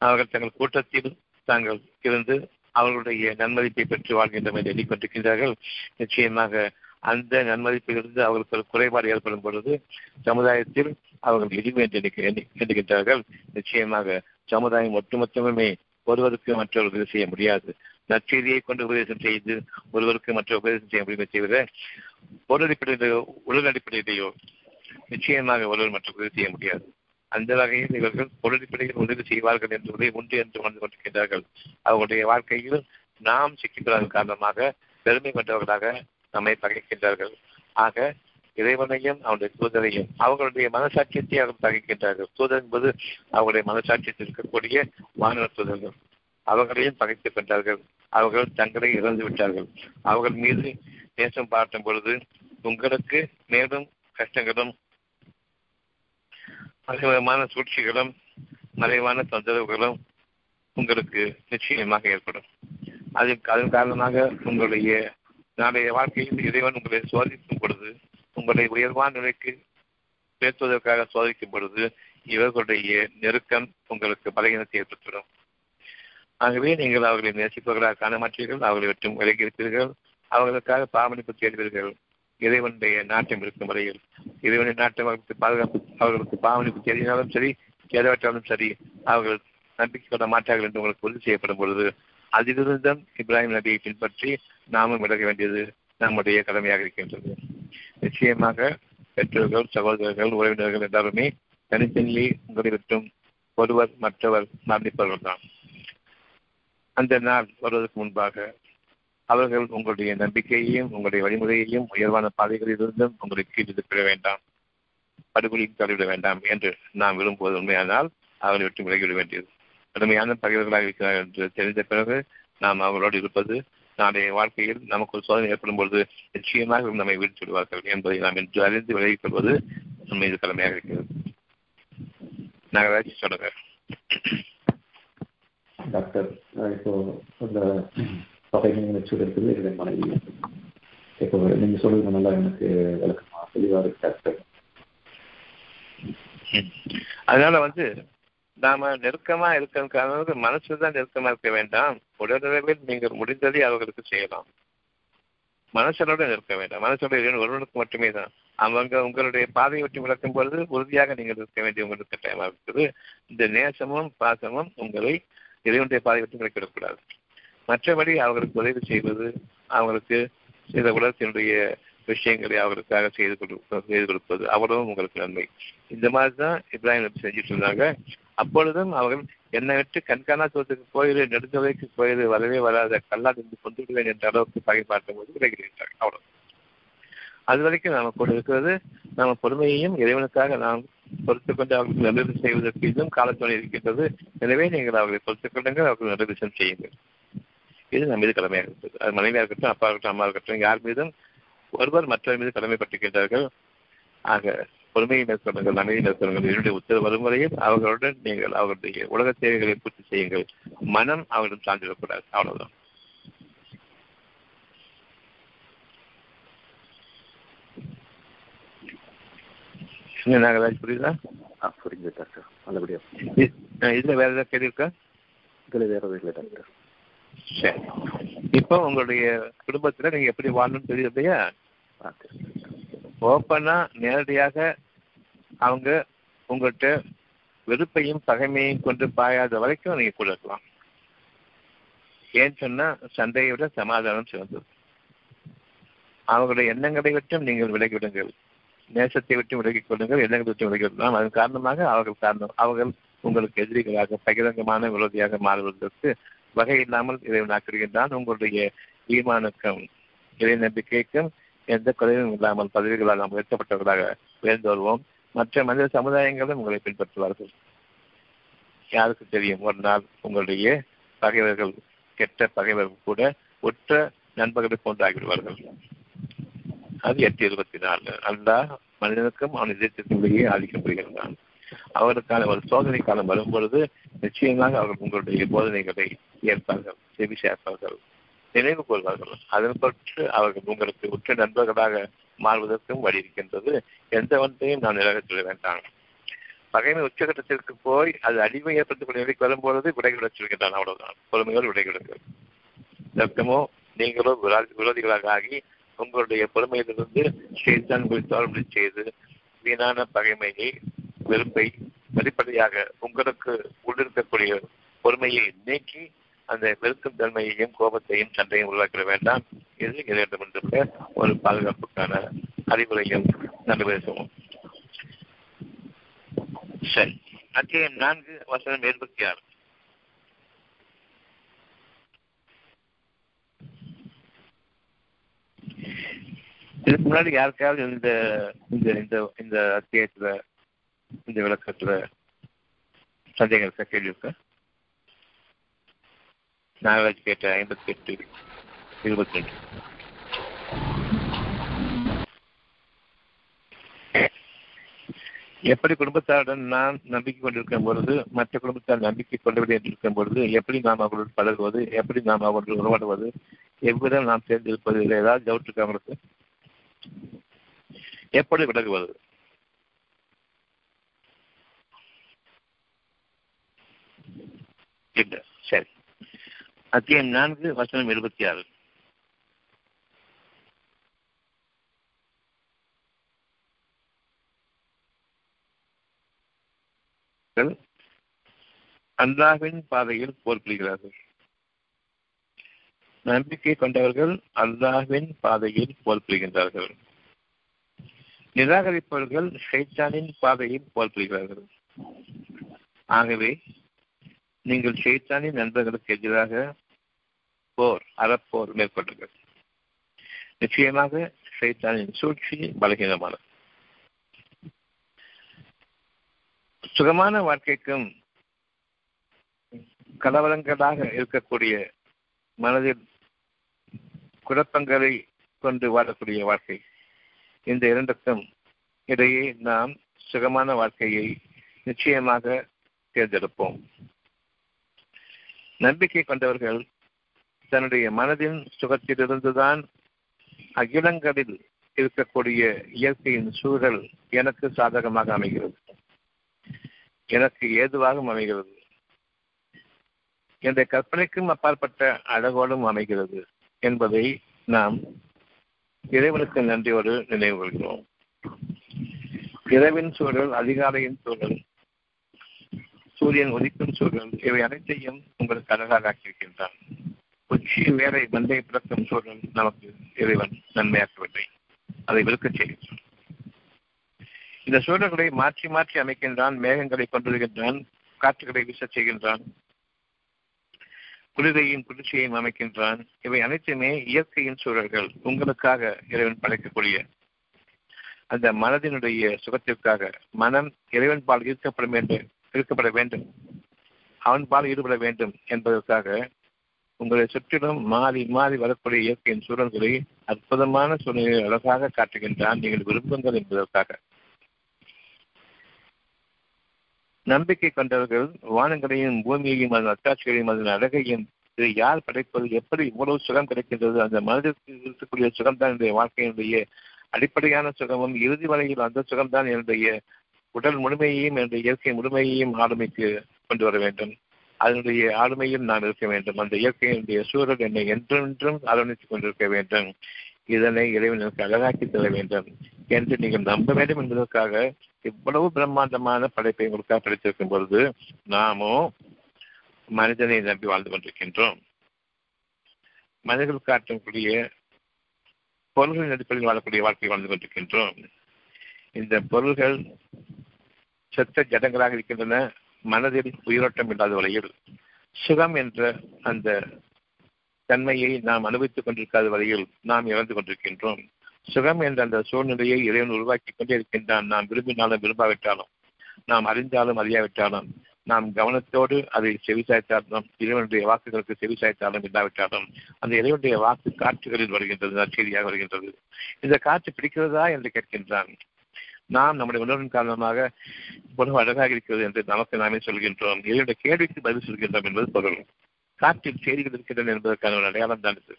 அவர்கள் தங்கள் கூட்டத்தில் தாங்கள் இருந்து அவர்களுடைய நன்மதிப்பை பெற்று வாழ்கின்றோம் என்று எண்ணிக்கொண்டிருக்கின்றார்கள். நிச்சயமாக அந்த நன்மதிப்பிலிருந்து அவர்களுக்கு ஒரு குறைபாடு ஏற்படும் பொழுது சமுதாயத்தில் அவர்கள் இழிவு என்று எண்ணுகின்றார்கள். நிச்சயமாக சமுதாயம் ஒட்டுமொத்தமுமே ஒருவருக்கு மற்றொரு உதவி செய்ய முடியாது. நற்செய்தியை கொண்டு உபதேசம் செய்து ஒருவருக்கு மற்ற உபதேசம் செய்ய முடியுமே தவிர பொருள் அடிப்படையிலேயோ உடல் அடிப்படையிலேயோ நிச்சயமாக ஒருவர் மற்ற உதவி செய்ய முடியாது. அந்த வகையில் இவர்கள் பொருளடிப்படையில் உதவி செய்வார்கள் என்பதை உண்டு என்று உணர்ந்து கொண்டிருக்கின்றார்கள். அவர்களுடைய வாழ்க்கையில் நாம் சிக்கிப்பதன் காரணமாக பெருமை கொண்டவர்களாக நம்மை பகைக்கின்றார்கள். ஆக இறைவனையும் அவருடைய தூதரையும் அவர்களுடைய மனசாட்சியத்தை அவர்கள் பகைக்கின்றார்கள். தூதர் என்பது அவர்களுடைய மனசாட்சியத்தில் இருக்கக்கூடிய வானவ தூதர்கள். அவர்களையும் பகைத்துக் கொண்டார்கள். அவர்கள் தங்களை இறந்து விட்டார்கள். அவர்கள் மீது நேசம் பார்க்கும் பொழுது உங்களுக்கு மேலும் கஷ்டங்களும் மறைவிதமான சூழ்ச்சிகளும் மறைவான தொந்தரவுகளும் உங்களுக்கு நிச்சயமாக ஏற்படும். அது அதன் காரணமாக உங்களுடைய நாளைய வாழ்க்கையில் இறைவன் உங்களை சோதிக்கும் பொழுது உங்களை உயர்வான நிலைக்கு பேசுவதற்காக சோதிக்கும் பொழுது இவர்களுடைய நெருக்கம் உங்களுக்கு பலகீனத்தை ஏற்படுத்திடும் ஆகவே நீங்கள் அவர்களை நேசிப்பவர்களாக காண மாட்டீர்கள் அவர்களை வெற்றும் விலகி இருப்பீர்கள் அவர்களுக்காக பாவனிப்பு தேடுவீர்கள். இறைவனுடைய நாட்டம் இருக்கும் வரையில் இறைவனுடைய நாட்டம் அவர்களுக்கு பாதுகாப்பு அவர்களுக்கு பாவனிப்பு தேடினாலும் சரி தேடவற்றாலும் சரி அவர்கள் நம்பிக்கை கொள்ள மாட்டார்கள் என்று உங்களுக்கு உறுதி செய்யப்படும் பொழுது அதிலிருந்தும் இப்ராஹிம் நபியை பின்பற்றி நாமும் விலக வேண்டியது நம்முடைய கடமையாக இருக்கின்றது. நிச்சயமாக பெற்றோர்கள் சகோதரர்கள் உறவினர்கள் எல்லாருமே தனித்தனியே உங்களை விட்டும் ஒருவர் மற்றவர் மரணிப்பவர்கள் தான். அந்த நாள் வருவதற்கு முன்பாக அவர்கள் உங்களுடைய நம்பிக்கையையும் உங்களுடைய வழிமுறையையும் உயர்வான பாதைகளிலிருந்தும் உங்களை கீழ்த்திட வேண்டாம். படுகொலிக்கு தள்ளிவிட வேண்டாம் என்று நாம் விரும்புவது உண்மையானால் அவர்களை விட்டு விலகிவிட வேண்டியது. கடுமையான பகைவர்களாக இருக்கிறார்கள் என்று தெரிந்த பிறகு நாம் அவர்களோடு இருப்பது நாளைய வாழ்க்கையில் நமக்கு ஒரு சோதனை ஏற்படும் பொழுது நிச்சயமாக நம்மை வீழ்த்தி விடுவார்கள் என்பதை நாம் இன்று அறிந்து விலகிக் கொள்வது இது கடமையாக இருக்கிறது. நாகராஜ் சொல்லுங்க டாக்டர் இப்போ இந்த பகைகள் வச்சு இருக்குது என்னுடைய மனைவி. இப்போ நீங்க சொல்றது நல்லா எனக்கு விளக்கமா தெளிவா இருக்கு டாக்டர். அதனால வந்து நாம நெருக்கமா இருக்கிறதுக்காக மனசுதான் நெருக்கமா இருக்க வேண்டாம். உடனளவில் நீங்கள் முடிந்ததை அவர்களுக்கு செய்யலாம். மனசனோட நிற்க வேண்டாம். மனசோட ஒருவனுக்கு மட்டுமே தான். அவங்க உங்களுடைய பாதையை விட்டு விளக்கும் பொழுது உறுதியாக நீங்கள் இருக்க வேண்டிய உங்களுக்கு கட்டாயமா இருக்குது. இந்த நேசமும் பாசமும் உங்களை இறைவனுடைய பாதை விட்டு விளக்கிவிடக்கூடாது மற்றபடி அவர்களுக்கு உதவி செய்வது அவங்களுக்கு சில உலகத்தினுடைய விஷயங்களை அவர்களுக்காக செய்து கொடு செய்து கொடுப்பது அவ்வளவும் உங்களுக்கு நன்மை. இந்த மாதிரி தான் இப்ராஹிம் நபி செஞ்சுட்டு இருந்தாங்க. அப்பொழுதும் அவர்கள் என்னை விட்டு கண்காணா தூரத்துக்கு கோயில் நெடுஞ்சவைக்கு கோயில் வரவே வராத கல்லா நின்று கொண்டுவிடுவேன் என்ற அளவுக்கு பகை பார்க்கும் போது விலகிவிட்டாங்க அவ்வளவு. அது வரைக்கும் நாம கூட இருக்கிறது. நம்ம பொறுமையையும் இறைவனுக்காக நாம் பொறுத்து கொண்டு அவர்களுக்கு நல்லது செய்வதற்கு இன்னும் காலத்தோடு இருக்கின்றது. எனவே நீங்கள் அவர்களை பொறுத்துக் கொள்ளுங்கள் அவர்கள் நல்ல செய்யுங்கள். இது நம் மீது கடமையாக இருக்கிறது அது மனைவியாக இருக்கட்டும் அப்பா இருக்கட்டும் அம்மா இருக்கட்டும் யார் மீதும் ஒருவர் மற்றவர் மீது கடமைப்பட்டிருக்கின்றார்கள். ஆக பொறுமையை மேற்கொள்ளுங்கள் நன்மையை மேற்கொள்ளுங்கள் என்னுடைய உத்தரவு வரும் வரையில் அவர்களுடன் நீங்கள் அவருடைய உலக சேவைகளை பூர்த்தி செய்யுங்கள். மனம் அவர்களிடம் சார்ந்திடக்கூடாது அவ்வளவுதான். நாகராஜ் புரியுதா? புரிஞ்சு டாக்டர். நல்லபடியா இதுல வேற ஏதாவது கேள்வி இருக்கா? இதுல வேற எதுவும் சரி. இப்போ உங்களுடைய குடும்பத்துல நீங்க எப்படி வாழணும்னு தெரியுது இல்லையா? ஓப்பனாக ஓப்பனா நேரடியாக அவங்க உங்கள்கிட்ட வெறுப்பையும் பகைமையும் கொண்டு பாயாத வரைக்கும் நீங்க கூட இருக்கலாம். ஏன்னு சொன்னா சண்டையை விட சமாதானம் சிறந்தது. அவங்களுடைய எண்ணங்களை விட்டும் நீங்கள் விலகிவிடுங்கள் நேசத்தை விட்டு விலகிக் கொள்ளுங்கள் எண்ணங்களை விட்டு விலகிவிடலாம் அதன் காரணமாக அவர்கள் காரணம் அவர்கள் உங்களுக்கு எதிரிகளாக பகிரங்கமான விரோதியாக மாறுவதற்கு வகை இல்லாமல் இதை இறைவனாக்குகின்றான் உங்களுடைய ஈமானுக்கும் இறை நம்பிக்கைக்கும் எந்த குறைவும் இல்லாமல் பதவிகளால் நாம் உயர்த்தப்பட்டவர்களாக உயர்ந்து வருவோம். மற்ற மனித சமுதாயங்களும் உங்களை பின்பற்றுவார்கள். யாருக்கு தெரியும்? ஒரு நாள் உங்களுடைய பகைவர்கள் கெட்ட பகைவர்கள் கூட ஒற்ற நண்பர்களை போன்று ஆகிவிடுவார்கள். அது எட்டு இருபத்தி நாலு. அல்லா மனிதனுக்கும் அவன் இதயத்திற்குள்ளேயே இடையே ஆதிக்கம் புரிகின்றான். அவருக்கான ஒரு சோதனை காலம் வரும்பொழுது நிச்சயமாக அவர்கள் உங்களுடைய போதனைகளை ஏற்பார்கள் செவி சேர்ப்பார்கள். நினைவு கொள்வார்கள். அதன் பற்றி அவர்கள் உங்களுக்கு உற்ற நண்பர்களாக மாறுவதற்கும் வழி இருக்கின்றது. எந்த ஒன்றையும் நாம் சொல்ல வேண்டாம். பகைமை உச்சகட்டத்திற்கு போய் அது அடிமை ஏற்படுத்தக்கூடிய நிலைக்கு வரும்பொழுது விடைகளை சொல்கின்றான். அவ்வளவுதான். பொறுமையோடு விடைகளுக்கு தர்க்கமோ நீங்களோ விரோதிகளாக ஆகி உங்களுடைய பொறுமையிலிருந்து செய்தான் குறித்தாலும் செய்து வீணான பகைமையை வெறுப்பை வெளிப்படையாக உங்களுக்கு உள்ளிருக்கக்கூடிய பொறுமையை நீக்கி அந்த பெருக்கும் தன்மையையும் கோபத்தையும் சண்டையும் உருவாக்கிட வேண்டாம். இது இறைவனமிருந்துள்ள ஒரு பாதுகாப்புக்கான அறிவுரையும் நடைபெறுவோம் சரி. அத்தியம் நான்கு வசனம் எழுபத்தி ஆறு. இதுக்கு முன்னாடி யாருக்காவது இந்த இந்த இந்த இந்த அத்தியாயத்துல இந்த விளக்கத்துல சந்தேகம் இருக்கா? கேள்வி இருக்கா? நாகராஜ் கேட்ட ஐம்பத்தி எட்டு இருபத்தி ரெண்டு எப்படி குடும்பத்தாருடன் நான் நம்பிக்கை கொண்டிருக்கும் பொழுது மற்ற குடும்பத்தார் நம்பிக்கை கொண்டவில்லை என்று இருக்கும் பொழுது எப்படி நாம் அவர்களுடன் பழகுவது எப்படி நாம் அவர்களுடன் உறவாடுவது எவ்விதம் நாம் சேர்ந்திருப்பது இல்லை ஏதாவது டவுட் இருக்கா எப்படி விலகுவது? இல்லை. சரி அத்தியாயம் நான்கு வசனம் இருபத்தி ஆறு. அல்லாஹின் பாதையில் போர் புரிகிறார்கள் நம்பிக்கை கொண்டவர்கள் அல்லாஹின் பாதையில் போர் புரிகின்றார்கள் நிராகரிப்பவர்கள் ஷைத்தானின் பாதையில் போர் புரிகிறார்கள் ஆகவே நீங்கள் ஷைத்தானின் நண்பர்களுக்கு எதிராக போர் அறப்போர் மேற்கொள்ளுங்கள் நிச்சயமாக சைத்தானின் சூழ்ச்சி பலகீனமானது. சுகமான வாழ்க்கைக்கும் கலவரங்களாக இருக்கக்கூடிய மனதில் குழப்பங்களை கொண்டு வாழக்கூடிய வாழ்க்கை. இந்த இரண்டுக்கும் இடையே நாம் சுகமான வாழ்க்கையை நிச்சயமாக தேர்ந்தெடுப்போம். நம்பிக்கை கொண்டவர்கள் தன்னுடைய மனதின் சுகத்திலிருந்துதான் அகிலங்களில் இருக்கக்கூடிய இயற்கையின் சூழல் எனக்கு சாதகமாக அமைகிறது. எனக்கு ஏதுவாகவும் அமைகிறது. என்ற கற்பனைக்கும் அப்பாற்பட்ட அழகோடும் அமைகிறது என்பதை நாம் இறைவனுக்கு நன்றியோடு நினைவு கொள்கிறோம். இரவின் சூழல் அதிகாலையின் சூழல் சூரியன் உதிக்கும் சூழல் இவை அனைத்தையும் உங்களுக்கு அழகாக ஆக்கியிருக்கின்றான். உச்சி வேலை மந்தை பிறக்கும் சூழல் நமக்கு இறைவன் நன்மையாக்கவில்லை அதை விழுக்கச் செய்கின்றான் இந்த சூழல்களை மாற்றி மாற்றி அமைக்கின்றான் மேகங்களை கொண்டிருக்கின்றான் காற்றுகளை வீசச் செய்கின்றான் குளிரையும் குளிர்ச்சியையும் அமைக்கின்றான். இவை அனைத்துமே இயற்கையின் சூழல்கள் உங்களுக்காக இறைவன் படைக்கக்கூடிய அந்த மனதினுடைய சுகத்திற்காக மனம் இறைவன் பால் ஈர்க்கப்படும் என்று ஈர்க்கப்பட வேண்டும். அவன் பால் ஈடுபட வேண்டும் என்பதற்காக உங்களை சுற்றிலும் மாறி மாறி வரக்கூடிய இயற்கையின் சூழல்களை அற்புதமான சூழ்நிலையை அழகாக காட்டுகின்றான் நீங்கள் விரும்புங்கள் என்பதற்காக. நம்பிக்கை கொண்டவர்கள் வானங்களையும் பூமியையும் அதன் அத்தாட்சிகளையும் அதன் அழகையும் இதை யார் படைப்பது எப்படி இவ்வளவு சுகம் கிடைக்கின்றது அந்த மனதிற்கு இருக்கக்கூடிய சுகம்தான் என்னுடைய வாழ்க்கையினுடைய அடிப்படையான சுகமும் இறுதி வரையில் அந்த சுகம்தான் என்னுடைய உடல் முழுமையையும் என்னுடைய இயற்கை முழுமையையும் ஆளுமைக்கு கொண்டு வர வேண்டும். அதனுடைய ஆளுமையில் நான் இருக்க வேண்டும். அந்த இயற்கையினுடைய சூழல் என்னை என்றென்றும் அரவணைத்துக் கொண்டிருக்க வேண்டும். இதனை இறைவன் எனக்கு அழகாக்கி தர வேண்டும் என்று நீங்கள் நம்ப வேண்டும் என்பதற்காக இவ்வளவு பிரம்மாண்டமான படைப்பை உங்களுக்காக படைத்திருக்கும் பொழுது நாமோ மனிதனை நம்பி வாழ்ந்து கொண்டிருக்கின்றோம். மனிதர்கள் காட்டக்கூடிய பொருள்களின் அடிப்படையில் வாழக்கூடிய வாழ்க்கை வாழ்ந்து கொண்டிருக்கின்றோம். இந்த பொருள்கள் செத்த ஜடங்களாக இருக்கின்றன. மனதில் உயிரோட்டம் இல்லாத வரையில் சுகம் என்ற அந்த தன்மையை நாம் அனுபவித்துக் கொண்டிருக்காத வரையில் நாம் இழந்து கொண்டிருக்கின்றோம். சுகம் என்ற அந்த சூழ்நிலையை இறைவன் உருவாக்கி கொண்டே இருக்கின்றான். நாம் விரும்பினாலும் விரும்பாவிட்டாலும் நாம் அறிந்தாலும் அறியாவிட்டாலும் நாம் கவனத்தோடு அதை செவிசாய்த்தாலும் இறைவனுடைய வாக்குகளுக்கு செவிசாய்த்தாலும் இல்லாவிட்டாலும் அந்த இறைவனுடைய வாக்கு காற்றுகளில் வருகின்றது நற்செய்தியாக வருகின்றது. இந்த காற்று பிடிக்கிறதா என்று கேட்கின்றான். நாம் நம்முடைய உணர்வின் காரணமாக இவ்வளவு அழகாக இருக்கிறது என்று நமக்கு நாமே சொல்கின்றோம். இறைவனுடைய கேள்விக்கு பதில் சொல்கின்றோம் என்பது பொருள். காற்றில் செய்திகள் இருக்கின்றன என்பதற்கான ஒரு அடையாளம் தான் இது.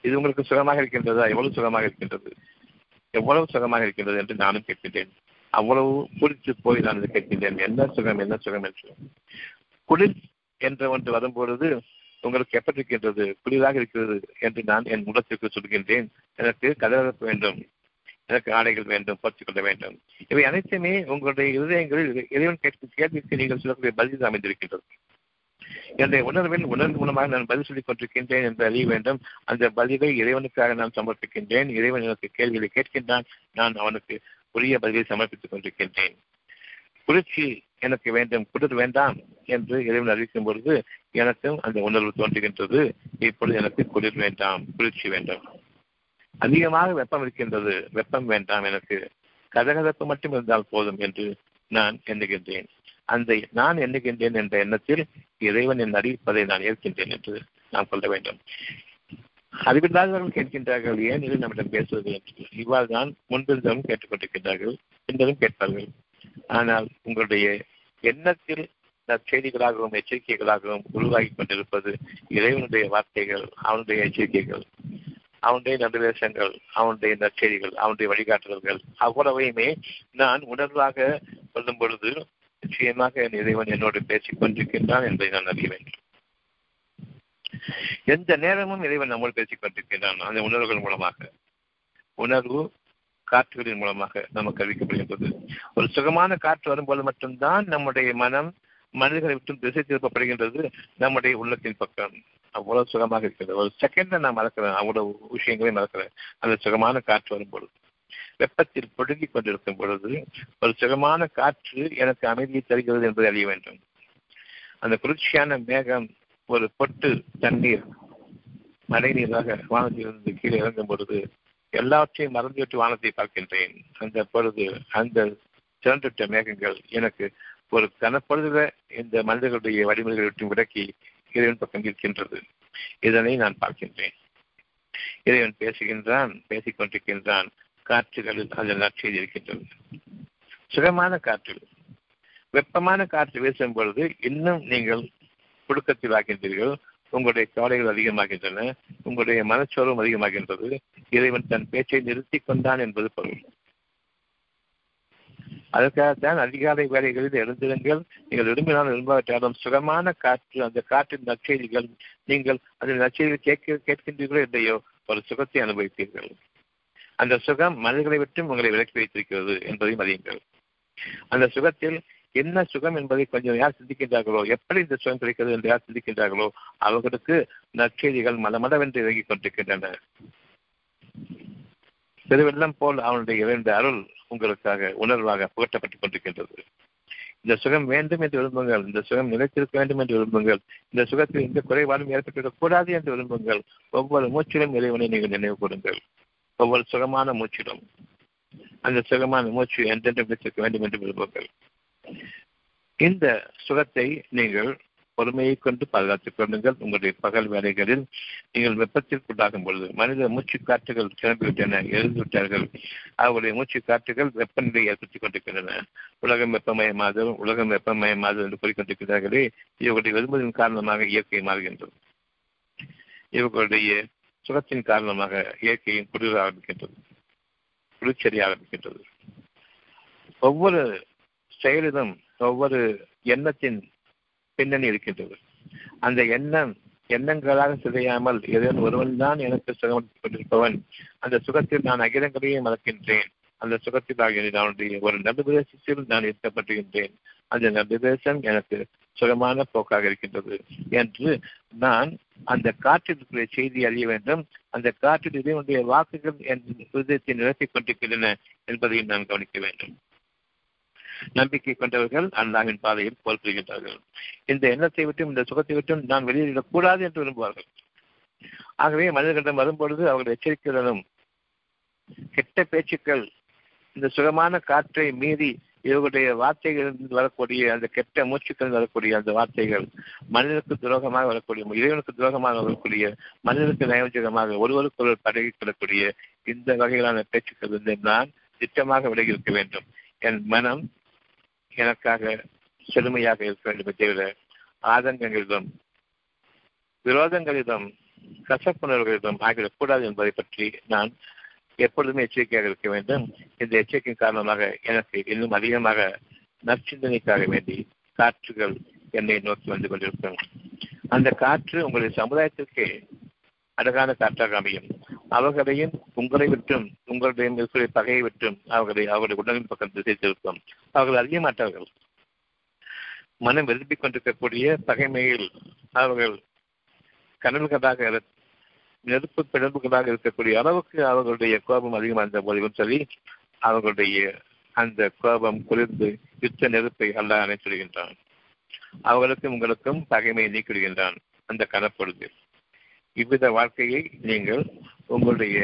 இது உங்களுக்கு சுகமாக இருக்கின்றதா? எவ்வளவு சுகமாக இருக்கின்றது? எவ்வளவு சுகமாக இருக்கின்றது என்று நானும் கேட்கின்றேன். அவ்வளவு குறித்து போய் நான் இதை கேட்கின்றேன். என்ன சுகம் என்ன சுகம் என்று. குளிர் என்ற ஒன்று வரும்பொழுது உங்களுக்கு எப்படி இருக்கின்றது குளிராக இருக்கிறது என்று நான் என் முகத்திற்கு சொல்கின்றேன். எனக்கு கதவரப்பு வேண்டும். எனக்கு ஆடைகள் வேண்டும் பொறுத்துக் கொள்ள வேண்டும். இவை அனைத்துமே உங்களுடைய இருதயங்களில் இறைவன் கேட்கும் கேள்விக்கு நீங்கள் சொல்லக்கூடிய பதில் அமைந்திருக்கின்றது. என்னுடைய உணர்வில் உணர்வு மூலமாக நான் பதில் சொல்லிக் கொண்டிருக்கின்றேன் என்று அறிய வேண்டும். அந்த பதிலை இறைவனுக்காக நான் சமர்ப்பிக்கின்றேன். இறைவன் எனக்கு கேள்விகளை கேட்கின்றான். நான் அவனுக்கு உரிய பதிலை சமர்ப்பித்துக் கொண்டிருக்கின்றேன். குளிர்ச்சி எனக்கு வேண்டும் குளிர் வேண்டாம் என்று இறைவன் அறிவிக்கும் பொழுது எனக்கும் அந்த உணர்வு தோன்றுகின்றது. இப்பொழுது எனக்கு குளிர் வேண்டாம் குளிர்ச்சி வேண்டாம். அதிகமாக வெப்பம் இருக்கின்றது. வெப்பம் வேண்டாம் எனக்கு. கதகதப்பு மட்டும் இருந்தால் போதும் என்று நான் எண்ணுகின்றேன். அந்த நான் எண்ணுகின்றேன் என்ற எண்ணத்தில் இறைவன் என் அறிவிப்பதை நான் ஏற்கின்றேன் என்று நாம் கொள்ள வேண்டும். அறிவில்லாதவர்கள் கேட்கின்றார்கள். ஏன் இது நம்மிடம் பேசுவது என்று இவ்வாறு தான் முன்பிருந்தவரும் கேட்டுக்கொண்டிருக்கின்றார்கள் என்றதும் கேட்பார்கள். ஆனால் உங்களுடைய எண்ணத்தில் செய்திகளாகவும் எச்சரிக்கைகளாகவும் உருவாகி கொண்டிருப்பது இறைவனுடைய வார்த்தைகள் அவனுடைய எச்சரிக்கைகள். அவனுடைய நடுவேசங்கள் அவனுடைய நற்செய்திகள் அவனுடைய வழிகாட்டுதல்கள் அவ்வளவையுமே நான் உணர்வாக சொல்லும் பொழுது நிச்சயமாக என் இறைவன் என்னோடு பேசிக் கொண்டிருக்கின்றான் என்பதை நான் அறிய வேண்டும். எந்த நேரமும் இறைவன் நம்மோடு பேசிக் கொண்டிருக்கின்றான் அந்த உணர்வுகள் மூலமாக. உணர்வு காற்றுகளின் மூலமாக நமக்கு அறிவிக்கப்படுகின்றது. ஒரு சுகமான காற்று வரும்போது மட்டும்தான் நம்முடைய மனம் மனிதர்களை விட்டு திசை திருப்பப்படுகின்றது நம்முடைய உள்ளத்தின் பக்கம். அவ்வளவு சுகமாக இருக்கிறது. ஒரு செகண்ட நான் மறக்கிறேன். அவ்வளவு விஷயங்களையும் மறக்கிறேன். அந்த சுகமான காற்று வரும்பொழுது. வெப்பத்தில் பொடுங்கி கொண்டிருக்கும் பொழுது ஒரு சுகமான காற்று எனக்கு அமைதியை தருகிறது என்பதை அறிய வேண்டும். அந்த குளிர்ச்சியான மேகம் ஒரு பொட்டு தண்ணீர் மழை நீராக வானத்திலிருந்து கீழே இறங்கும் பொழுது எல்லாவற்றையும் மறந்துவிட்டு வானத்தை பார்க்கின்றேன். அந்த பொழுது அந்த திரண்டுட்ட மேகங்கள் எனக்கு ஒரு கனப்படுகிற இந்த மனிதர்களுடைய வழிமுறைகளை விட்டு விலக்கி இறைவன் பக்கம் இருக்கின்றது. இதனை நான் பார்க்கின்றேன். இறைவன் பேசுகின்றான் பேசிக் கொண்டிருக்கின்றான். காற்றுகளில் அதில் நற்செய்தி இருக்கின்றது. சுகமான காற்றில் வெப்பமான காற்று வீசும் பொழுது இன்னும் நீங்கள் புழுக்கத்தில் ஆகின்றீர்கள். உங்களுடைய கவலைகள் அதிகமாகின்றன. உங்களுடைய மனச்சோர்வம் அதிகமாகின்றது. இறைவன் தன் பேச்சை நிறுத்தி கொண்டான் என்பது பொருள். அதற்காகத்தான் அதிகாலை வேலைகளில் எழுந்திருங்கள். நீங்கள் விரும்பினால் விரும்பாவிட்டாலும் சுகமான காற்று அந்த காற்றின் நற்செய்திகள் நீங்கள் அந்த நற்செய்திகள் கேட்க கேட்கின்றீர்களோ இல்லையோ ஒரு சுகத்தை அனுபவிப்பீர்கள். அந்த சுகம் மனிதர்களை விட்டு உங்களை விலக்கி வைத்திருக்கிறது என்பதையும் அறியுங்கள். அந்த சுகத்தில் என்ன சுகம் என்பதை கொஞ்சம் யார் சிந்திக்கின்றார்களோ எப்படி இந்த சுகம் கிடைக்கிறது என்று யார் சிந்திக்கின்றார்களோ அவர்களுக்கு நற்செய்திகள் மலமளவென்று இறங்கிக் கொண்டிருக்கின்றன. பெருவெள்ளம் போல் அவனுடைய இரண்டு அருள் உங்களுக்காக உணர்வாக புகட்டப்பட்டுக் கொண்டிருக்கின்றது. இந்த சுகம் வேண்டும் என்று விரும்புங்கள் இந்த சுகம் நிலைத்திருக்க வேண்டும் என்று விரும்புங்கள் இந்த சுகத்தில் எந்த குறைபாடும் ஏற்பட்டுவிடக் கூடாது என்று விரும்புங்கள். ஒவ்வொரு மூச்சிலும் இறைவனை நீங்கள் நினைவு கூறுங்கள். ஒவ்வொரு சுகமான மூச்சிலும். அந்த சுகமான மூச்சு என்றென்று விழித்திருக்க வேண்டும் என்று விரும்புங்கள். இந்த சுகத்தை நீங்கள் பொறுமையை கொண்டு பாதுகாத்துக் கொள்ளுங்கள். உங்களுடைய பகல் வேலைகளில் நீங்கள் வெப்பத்திற்குள்ளாகும் பொழுது மனித மூச்சு காற்றுகள் கிளம்பிவிட்டன எழுந்துவிட்டார்கள். அவருடைய மூச்சு காற்றுகள் வெப்பநிலை ஏற்படுத்திக் கொண்டிருக்கின்றன. உலகம் வெப்பமயமாதல் உலகம் வெப்பமயமாதல் என்று கூறிக்கொண்டிருக்கிறார்களே. இவர்களுடைய விரும்புவதன் காரணமாக இயற்கை மாறுகின்றது. இவர்களுடைய சுகத்தின் காரணமாக இயற்கையும் குளிர ஆரம்பிக்கின்றது குளிர்ச்செறிய ஆரம்பிக்கின்றது. ஒவ்வொரு செயலிலும் ஒவ்வொரு எண்ணத்தின் பின்னணி இருக்கின்றது. அந்த எண்ணம் எண்ணங்களாக சிதையாமல் இறைவன் ஒருவன் தான் எனக்கு சுகம் கொண்டிருப்பவன் அந்த சுகத்தில் நான் அகிலங்களையே மறக்கின்றேன் அந்த சுகத்தில் ஆகிய அவனுடைய ஒரு நடுபிரதேசத்தில் நான் இருக்கப்பட்டுகின்றேன் அந்த நடுபிரதேசம் எனக்கு சுகமான போக்காக இருக்கின்றது. என்று நான் அந்த காற்றிற்குரிய செய்தி அறிய வேண்டும். அந்த காற்றில் இதனுடைய வாக்குகள் என் விதத்தை நிரப்பிக் கொண்டிருக்கின்றன என்பதையும் நான் கவனிக்க வேண்டும். நம்பிக்கை கொண்டவர்கள் அல்லாவின் பாதையில் போல் புரிகின்றார்கள் இந்த எண்ணத்தை விட்டும் இந்த சுகத்தை விட்டும் நான் வெளியிடக்கூடாது என்று விரும்புவார்கள். ஆகவே மனிதர்களிடம் வரும்பொழுது அவர்கள் எச்சரிக்கையுடனும் கெட்ட பேச்சுக்கள் இந்த சுகமான காற்றை மீறி இவர்களுடைய வார்த்தைகளிலிருந்து வரக்கூடிய அந்த கெட்ட மூச்சுக்கள் வரக்கூடிய அந்த வார்த்தைகள் மனிதனுக்கு துரோகமாக வரக்கூடிய இறைவனுக்கு துரோகமாக வரக்கூடிய மனிதனுக்கு நயோஜகமாக ஒருவருக்கு ஒருவர் பழகி கொள்ளக்கூடிய இந்த வகையிலான பேச்சுக்கள் இருந்து நான் திட்டமாக விலகி இருக்க வேண்டும். என் மனம் எனக்காக செழுமையாக இருக்க வேண்டும் தவிர ஆதங்கங்களிலும் விரோதங்களிலும் கசப்புணர்வுகளிலும் ஆகிவிடக்கூடாது என்பதை பற்றி நான் எப்பொழுதுமே எச்சரிக்கையாக இருக்க வேண்டும். இந்த எச்சரிக்கையின் காரணமாக எனக்கு இன்னும் அதிகமாக நற்சிந்தனைக்காக வேண்டி காற்றுகள் என்னை நோக்கி வந்து கொண்டிருக்கும். அந்த காற்று உங்களுடைய சமுதாயத்திற்கே அழகான காற்றாக அமையும். அவர்களையும் உங்களை விட்டும் உங்களுடைய இருக்கிற பகையை விட்டும் அவர்களை அவர்களுடைய உடலின் பக்கம் திசை திருப்பம். அவர்கள் அறிய மாட்டார்கள். மனம் விரும்பிக் கொண்டிருக்கக்கூடிய பகைமையில் அவர்கள் கனவுகளாக நெருப்பு பிழம்புகளாக இருக்கக்கூடிய அளவுக்கு அவர்களுடைய கோபம் அதிகமாக போதிலும் சரி அவர்களுடைய அந்த கோபம் குளிர்ந்து யுத்த நெருப்பை அல்ல அணைத்துடுகின்றான் அவர்களுக்கும் உங்களுக்கும் பகைமையை நீக்கிடுகின்றான் அந்த கனப்பொழுது. இவ்வித வாழ்க்கையை நீங்கள் உங்களுடைய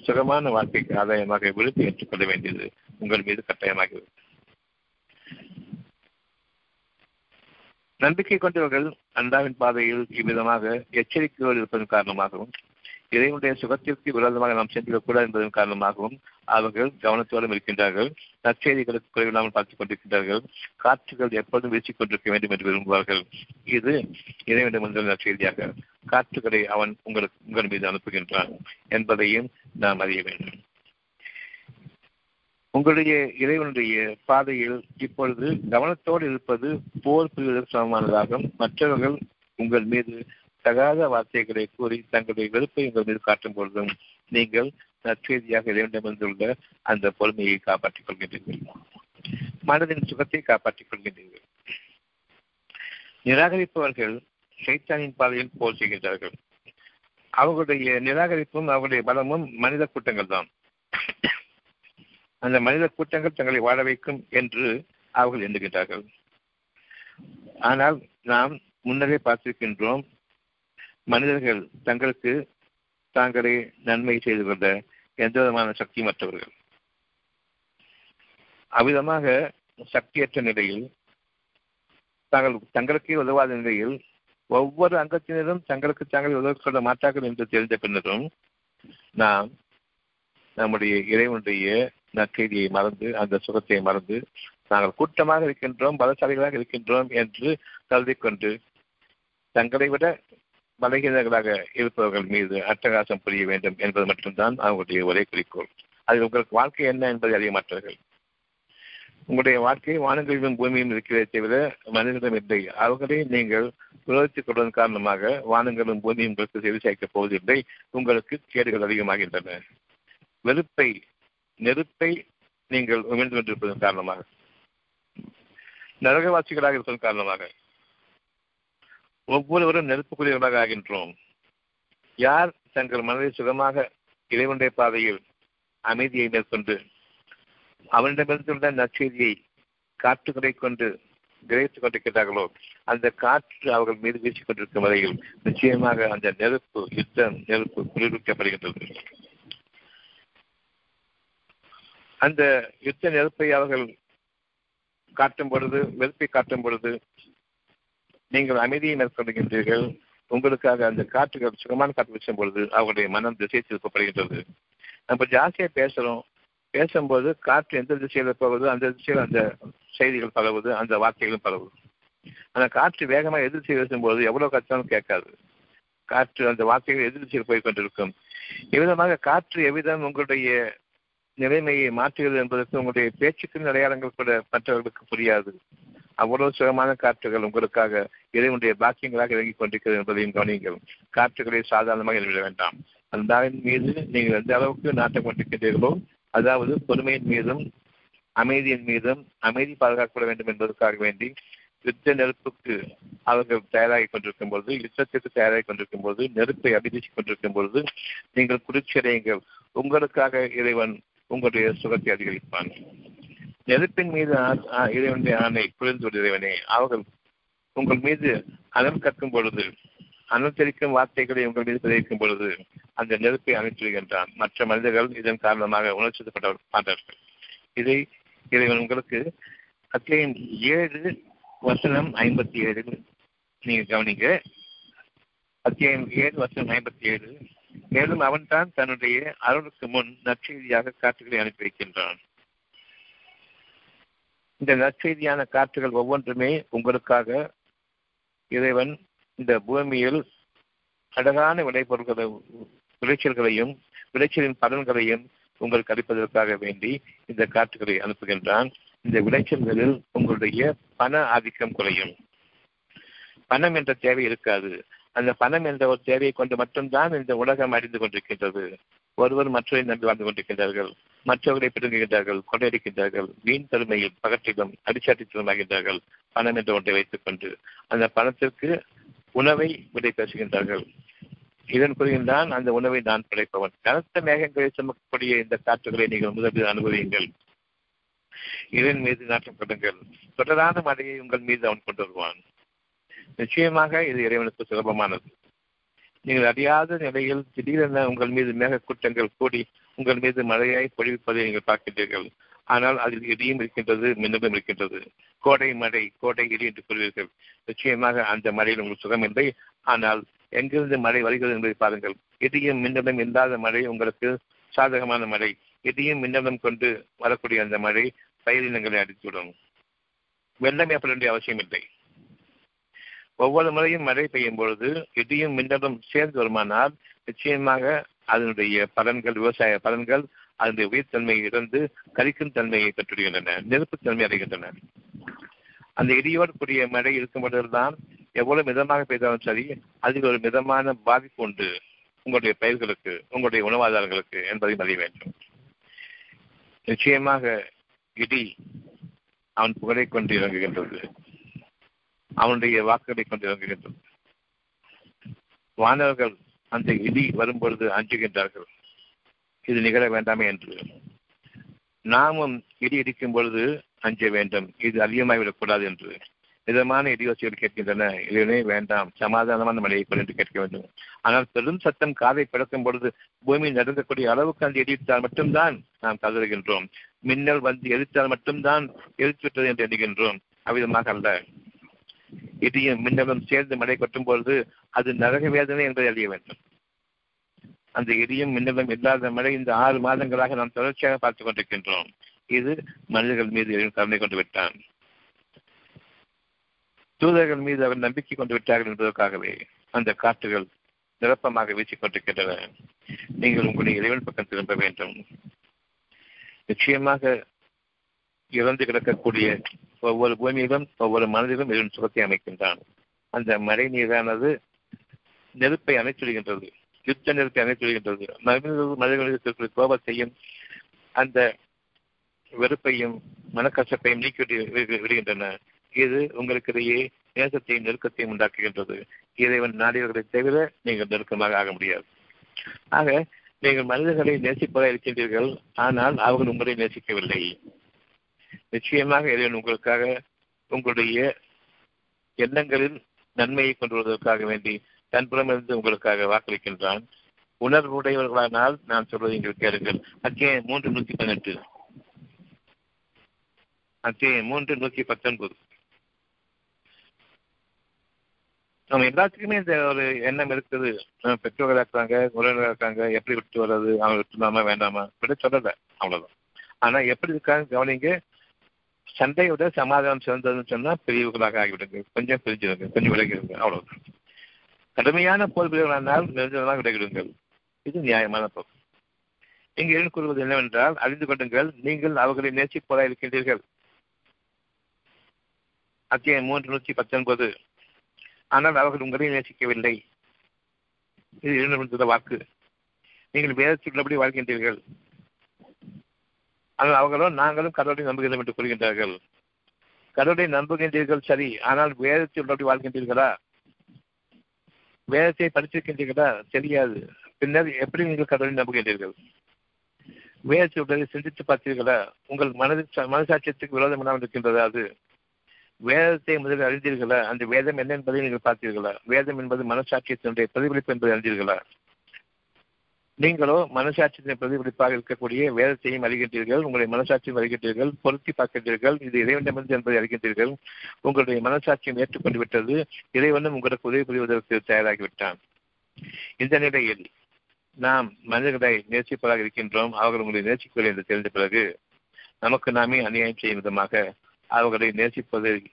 சுகமான வாழ்க்கைக்கு ஆதாயமாக விழுத்து ஏற்றுக்கொள்ள வேண்டியது உங்கள் மீது கட்டாயமாகிறது நம்பிக்கை கொண்டவர்கள் அண்டாவின் பாதையில் இவ்விதமாக எச்சரிக்கையோடு இருப்பதன் காரணமாகவும் இறைவனுடைய சுகத்திற்கு விரோதமாக நாம் சென்றுவிடக்கூடாது என்பதன் காரணமாகவும் அவர்கள் கவனத்தோடும் இருக்கின்றார்கள். நற்செய்திகளுக்கு குறைவில்லாமல் பார்த்துக் கொண்டிருக்கின்றார்கள். காற்றுகள் எப்பொழுதும் வீசிக் கொண்டிருக்க வேண்டும் என்று விரும்புவார்கள். இது இறைவனுடைய முதல் நற்செய்தியாக காற்றுகளை அவன் உங்களுக்கு உங்கள் மீது அனுப்புகின்றான் என்பதையும் நாம் அறிய வேண்டும். உங்களுடைய இறைவனுடைய பாதையில் இப்பொழுது கவனத்தோடு இருப்பது போர் புரிவதற்கு சமமானதாகும். மற்றவர்கள் உங்கள் மீது தகாத வார்த்தைகளை கூறி தங்களுடைய வெறுப்பை உங்கள் மீது காட்டும் பொழுதும் நீங்கள் நற்செய்தியாக இறைவனிடமிருந்துள்ள அந்த பொறுமையை காப்பாற்றிக் கொள்கின்றீர்கள். மனதின் சுகத்தை காப்பாற்றிக் கொள்கின்றீர்கள். நிராகரிப்பவர்கள் சைத்தானின் பாதையில் போல் செய்கின்றார்கள். அவர்களுடைய நிராகரிப்பும் அவருடைய பலமும் மனித கூட்டங்கள் தான் அந்த மனித கூட்டங்கள் தங்களை வாழ வைக்கும் என்று அவர்கள் எண்ணுகின்றார்கள். ஆனால் நாம் முன்னரே பார்த்திருக்கின்றோம் மனிதர்கள் தங்களுக்கு தாங்களே நன்மை செய்து கொண்ட எந்த விதமான சக்தி மற்றவர்கள் அவ்விதமாக சக்தியற்ற நிலையில் தாங்கள் தங்களுக்கே உதவாத நிலையில் ஒவ்வொரு அங்கத்தினரும் தங்களுக்கு தாங்கள் உதவிக்கொள்ள மாட்டார்கள் என்று தெரிந்த பின்னரும் நாம் நம்முடைய இறைவனுடைய நற்செய்தியை மறந்து அந்த சுகத்தை மறந்து நாங்கள் கூட்டமாக இருக்கின்றோம் பலசாலிகளாக இருக்கின்றோம் என்று கருதி கொண்டு தங்களை விட பலகீனர்களாக இருப்பவர்கள் மீது அட்டகாசம் புரிய வேண்டும் என்பது மட்டும்தான் அவங்களுடைய ஒரே குறிக்கோள். அதில் உங்களுக்கு வாழ்க்கை என்ன என்பதை அறிய மாட்டார்கள். உங்களுடைய வாழ்க்கை வானங்களிலும் பூமியும் இருக்கிறதே தவிர மனிதனிடம் இல்லை. அவர்களை நீங்கள் விரோதித்துக் கொள்வதன் காரணமாக வானங்களும் பூமியும் உங்களுக்கு செவி சேர்க்கப் போவதில்லை. உங்களுக்கு கேடுகள் அதிகமாகின்றன. வெறுப்பை நெருப்பை நீங்கள் உமிழ்ந்து கொண்டிருப்பதன் காரணமாக நரகவாசிகளாக இருப்பதன் காரணமாக ஒவ்வொருவரும் நெருப்புக்குரியவர்களாக ஆகின்றோம். யார் தங்கள் மனதை சுகமாக இறைவனுடைய பாதையில் அமைதியை மேற்கொண்டு அவனிடமிருந்துள்ள நற்செய்தியை காற்றுகளை கொண்டு கிரகித்துக் கொண்டிருக்கிறார்களோ அந்த காற்று அவர்கள் மீது வீசிக் கொண்டிருக்கும் வரையில் நிச்சயமாக அந்த நெருப்பு யுத்தம் நெருப்பு குளிர்விக்கப்படுகின்றது அந்த யுத்த நெருப்பை அவர்கள் காட்டும் பொழுது வெறுப்பை காட்டும் பொழுது நீங்கள் அமைதியை மேற்கொள்கின்றீர்கள் உங்களுக்காக அந்த காற்றுகள் சுகமான காற்று வீசும் பொழுது அவருடைய மனம் திசை திருப்பப்படுகின்றது நம்ம ஜாஸ்தியாக பேசுகிறோம் பேசும்போது காற்று எந்த திசையில் போகுது அந்த திசையில் அந்த செய்திகள் பரவுது அந்த வார்த்தைகளும் பரவுது. அந்த காற்று வேகமாக எதிர் பேசும்போது எவ்வளோ எவ்வளவு கேட்காது. காற்று அந்த வார்த்தைகள் எதிர் திசையில் போய் கொண்டிருக்கும். இவ்விதமாக காற்று எவ்விதம் உங்களுடைய நிலைமையை மாற்றுகிறது என்பதற்கு உங்களுடைய பேச்சுக்கு அடையாளங்கள் கூட மற்றவர்களுக்கு புரியாது. அவ்வளவு சுகமான காற்றுகள் உங்களுக்காக இறைவனுடைய பாக்கியங்களாக இறங்கிக் கொண்டிருக்கிறது என்பதையும் கவனியுங்கள். காற்றுகளை சாதாரணமாக எழுதிவிட வேண்டாம். அல்லாவின் மீது நீங்கள் எந்த அளவுக்கு நாட்டம் கொண்டிருக்கின்றீர்களோ அதாவது பொறுமையின் மீதும் அமைதியின் மீதும் அமைதி பாதுகாக்கப்பட வேண்டும் என்பதற்காக வேண்டி யுத்த நெருப்புக்கு அவர்கள் தயாராகி கொண்டிருக்கும் பொழுது யுத்தத்திற்கு தயாராகி கொண்டிருக்கும் பொழுது நெருப்பை அபிதிச்சு கொண்டிருக்கும் பொழுது நீங்கள் குளிர்ச்சியடையுங்கள். உங்களுக்காக இறைவன் உங்களுடைய சுகத்தை அதிகரிப்பான். நெருப்பின் மீது இறைவனுடைய ஆணை புரிந்து இறைவனே. அவர்கள் உங்கள் மீது அனல் கற்கும் பொழுது அனுசரிக்கும் வார்த்தைகளை உங்கள் மீது பிரதிக்கும் பொழுது அந்த நெருப்பை அனுப்பிவிடுகின்றான். மற்ற மனிதர்கள் இதன் காரணமாக உணர்ச்சிப்பட்ட மாட்டார்கள். இதை இறைவன் உங்களுக்கு அத்தியாயம் ஏழு வசனம் ஐம்பத்தி ஏழு நீங்க கவனிங்க. அத்தியாயம் ஏழு வசனம் ஐம்பத்தி ஏழு மேலும் அவன்தான் தன்னுடைய அருளுக்கு முன் நற்செய்தியாக காற்றுகளை அனுப்பி வைக்கின்றான் இந்த நற்செய்தியான காற்றுகள் ஒவ்வொன்றுமே உங்களுக்காக இறைவன் இந்த பூமியில் அழகான விளைபொருள்களை விளைச்சல்களையும் விளைச்சலின் பலன்களையும் உங்களுக்கு அளிப்பதற்காக வேண்டி இந்த காற்றுகளை அனுப்புகின்றான். இந்த விளைச்சல்களில் உங்களுடைய பண ஆதிக்கம் குறையும். பணம் என்ற தேவை இருக்காது. அந்த பணம் என்ற ஒரு தேவையை கொண்டு மட்டும்தான் இந்த உலகம் அறிந்து கொண்டிருக்கின்றது. ஒருவர் மற்றவரை நம்பி வாழ்ந்து கொண்டிருக்கின்றார்கள். மற்றவர்களை பிடுங்குகின்றார்கள் கொள்ளையடிக்கின்றார்கள் வீண் தருமையில் பகற்றிலும் அடிச்சாட்டித்தனமாகின்றார்கள் பணம் என்ற ஒன்றை வைத்துக் கொண்டு. அந்த பணத்திற்கு உணவை விடை பேசுகின்றார்கள். இதன் புரிகின்றான் அந்த உணவை நான் படைப்பவன். கனத்த மேகங்களை சுமக்கக்கூடிய இந்த காற்றுகளை நீங்கள் முதலில் அனுபவியுங்கள். இதன் மீது நாட்டம் கொடுங்கள். தொடரான மழையை உங்கள் மீது அவன் கொண்டு வருவான். நிச்சயமாக இது இறைவனுக்கு சுலபமானது. நீங்கள் அறியாத நிலையில் திடீரென உங்கள் மீது மேக கூட்டங்கள் கூடி உங்கள் மீது மழையாய் பொழிவிப்பதை நீங்கள் பார்க்கின்றீர்கள். ஆனால் அதில் இடியும் இருக்கின்றது மின்னலும் இருக்கின்றது. கோடை மழை கோடை இடி என்று கூறுவீர்கள் நிச்சயமாக அந்த மழையில் உங்களுக்கு சுகமில்லை ஆனால் எங்கிருந்து மழை வருகிறது என்பதை பாருங்கள். இடியும் மின்னலும் இல்லாத மழை உங்களுக்கு சாதகமான மழை. இடியும் மின்னலும் கொண்டு வரக்கூடிய அந்த மழை பயிரினங்களை அடித்துவிடும். வெள்ளம் ஏற்பட வேண்டிய அவசியம் இல்லை. ஒவ்வொரு முறையும் மழை பெய்யும் பொழுது இடியும் மின்னலும் சேர்ந்து வருமானால் நிச்சயமாக அதனுடைய பலன்கள் விவசாய பலன்கள் அதனுடைய உயிர்த்தன்மையை இழந்து கரிக்கும் தன்மையை பெற்றுகின்றன நெருப்பு தன்மை அடைகின்றன. அந்த இடியோடு கூடிய மழை இருக்கும் பொழுதுதான் எவ்வளவு மிதமாக பெய்தாலும் சரி அதில் ஒரு மிதமான பாதிப்பு உண்டு. உங்களுடைய பயிர்களுக்கு உங்களுடைய உணவாதாரங்களுக்கு என்பதையும் அறிய வேண்டும். நிச்சயமாக இடி அவன் புகழை கொண்டு இறங்குகின்றது. அவனுடைய வாக்குகளை கொண்டு இறங்குகின்றது. வானவர்கள் அந்த இடி வரும்பொழுது அஞ்சுகின்றார்கள். இது நிகழ வேண்டாமே என்று. நாமும் இடி இடிக்கும் பொழுது அஞ்ச வேண்டும். இது அதிகமாகிவிடக்கூடாது என்று. மிதமான இடியோசைகள் கேட்கின்றன. இதுவே வேண்டாம். சமாதானமான மழையை கொண்டு என்று கேட்க வேண்டும். ஆனால் பெரும் சத்தம் காதை பிளக்கும் பொழுது பூமி நடந்தக்கூடிய அளவுக்கு அந்த எடித்தால் மட்டும்தான் நாம் கதறுகின்றோம். மின்னல் வந்து எரித்தால் மட்டும்தான் எரித்துவிட்டது என்று எண்ணுகின்றோம். அவ்விதமாக அல்ல. இடியும் மின்னலும் சேர்ந்து மழை கொட்டும் பொழுது அது நரக வேதனை என்பதை அறிய வேண்டும். அந்த இடியும் மின்னலும் இல்லாத மழை இந்த ஆறு மாதங்களாக நாம் தொடர்ச்சியாக பார்த்துக் கொண்டிருக்கின்றோம். இது மனிதர்கள் மீது கருணை கொண்டு விட்டான். தூதர்கள் மீது அவர் நம்பிக்கை கொண்டு விட்டார்கள் என்பதற்காகவே அந்த காற்றுகள் நிரப்பமாக வீசிக்கொண்டிருக்கின்றன நீங்கள் உங்களுடைய இறைவன் பக்கம் திரும்ப வேண்டும். நிச்சயமாக இறந்து கிடக்கக்கூடிய ஒவ்வொரு பூமியிலும் ஒவ்வொரு மனதிலும் இறைவன் சுகத்தை அமைக்கின்றான். அந்த மழை நீரானது நெருப்பை அணைச்சுடுகின்றது யுத்த நெருப்பை அணைச்சுடுகின்றது மனிதர்கள் மனிதர்களுக்கு கோபத்தையும் அந்த வெறுப்பையும் மனக்கசப்பையும் நீக்கி விடுகின்றன. இது உங்களுக்கிடையே நேசத்தையும் நெருக்கத்தையும் உண்டாக்குகின்றது. இறைவன் நாடியவர்களை தவிர நீங்கள் நெருக்கமாக ஆக முடியாது. ஆக நீங்கள் மனிதர்களை நேசிப்பதாக இருக்கின்றீர்கள் ஆனால் அவர்கள் உங்களை நேசிக்கவில்லை. நிச்சயமாக இறைவன் உங்களுக்காக உங்களுடைய எண்ணங்களில் நன்மையை கொண்டு வருவதற்காக வேண்டி தன்புறமிருந்து உங்களுக்காக வாக்களிக்கின்றான். உணர்வுடையவர்களானால் நான் சொல்வதை நீங்கள் கேளுங்கள். அத்தியாயம் மூன்று நூத்தி பதினெட்டு. அத்தியாயம் மூன்று நூத்தி பத்தொன்பது. நம்ம எல்லாத்துக்குமே இந்த ஒரு எண்ணம் இருக்குது. பெற்றோர்களாக இருக்காங்க உறவினர்களாக இருக்காங்க எப்படி விட்டு வர்றது அவங்க விட்டுலாமா வேண்டாமா? இப்படி சொல்லல அவ்வளவுதான். ஆனா எப்படி இருக்காங்க கவனிங்க. சண்டையோட சமாதானம் சிறந்ததுன்னு சொன்னா பிரிவுகளாக ஆகிவிடுங்க. கொஞ்சம் பிரிஞ்சிருங்க கொஞ்சம் விலகிடுங்க அவ்வளவுதான். கடுமையான போர் பிரிவுகளானால் நிரஞ்சனமாக விடைவிடுங்கள் இது நியாயமான போக்கு இங்கு இறைவன் கூறுவது என்னவென்றால் அறிந்து கொள்ளுங்கள் நீங்கள் அவர்களை நேசிப்பதாக இருக்கின்றீர்கள். அத்தியாயம் மூன்று நூற்றி பத்தொன்பது. ஆனால் அவர்கள் உங்களை நேசிக்கவில்லை. இது இரண்டு வாக்கு. நீங்கள் வேதத்துள்ளபடி உள்ளபடி வாழ்கின்றீர்கள். ஆனால் அவர்களும் நாங்களும் கடவுளை நம்புகிறோம் என்று கூறுகின்றார்கள். கடவுளை நம்புகின்றீர்கள் சரி. ஆனால் வேதத்தில் உள்ளபடி வாழ்கின்றீர்களா? வேதத்தை படித்திருக்கின்றீர்களா தெரியாது. பின்னர் எப்படி நீங்கள் கடவுளை நம்புகின்றீர்கள்? வேதத்தை உள்ளதை சிந்தித்து பார்த்தீர்களா? உங்கள் மனது மனசாட்சியத்துக்கு விரோதம் இல்லாமல் இருக்கின்றது அது? வேதத்தை முதலில் அறிந்தீர்களா? அந்த வேதம் என்ன என்பதை நீங்கள் பார்த்தீர்களா? வேதம் என்பது மனசாட்சியத்தினுடைய பிரதிபலிப்பு என்பதை அறிந்தீர்களா? நீங்களோ மனசாட்சியின் பிரதிபலிப்பாக இருக்கக்கூடிய வேதத்தையும் அறிகின்றீர்கள் உங்களுடைய மனசாட்சியும் அறிகின்றீர்கள் பொருத்தி பார்க்கின்றீர்கள் இது இறைவனிடமிருந்து என்பதை அறிகின்றீர்கள் உங்களுடைய மனசாட்சியம் ஏற்றுக்கொண்டு விட்டது இறைவனும் உங்களுக்கு உதவி புரிவதற்கு தயாராகிவிட்டான். இந்த நிலையில் நாம் மனிதர்களை நேசிப்பதாக இருக்கின்றோம் அவர்கள் உங்களை நேசிக்கவில்லை என்று தெரிந்த பிறகு நமக்கு நாமே அநியாயம் செய்யும் விதமாக அவர்களை நேசிப்பதை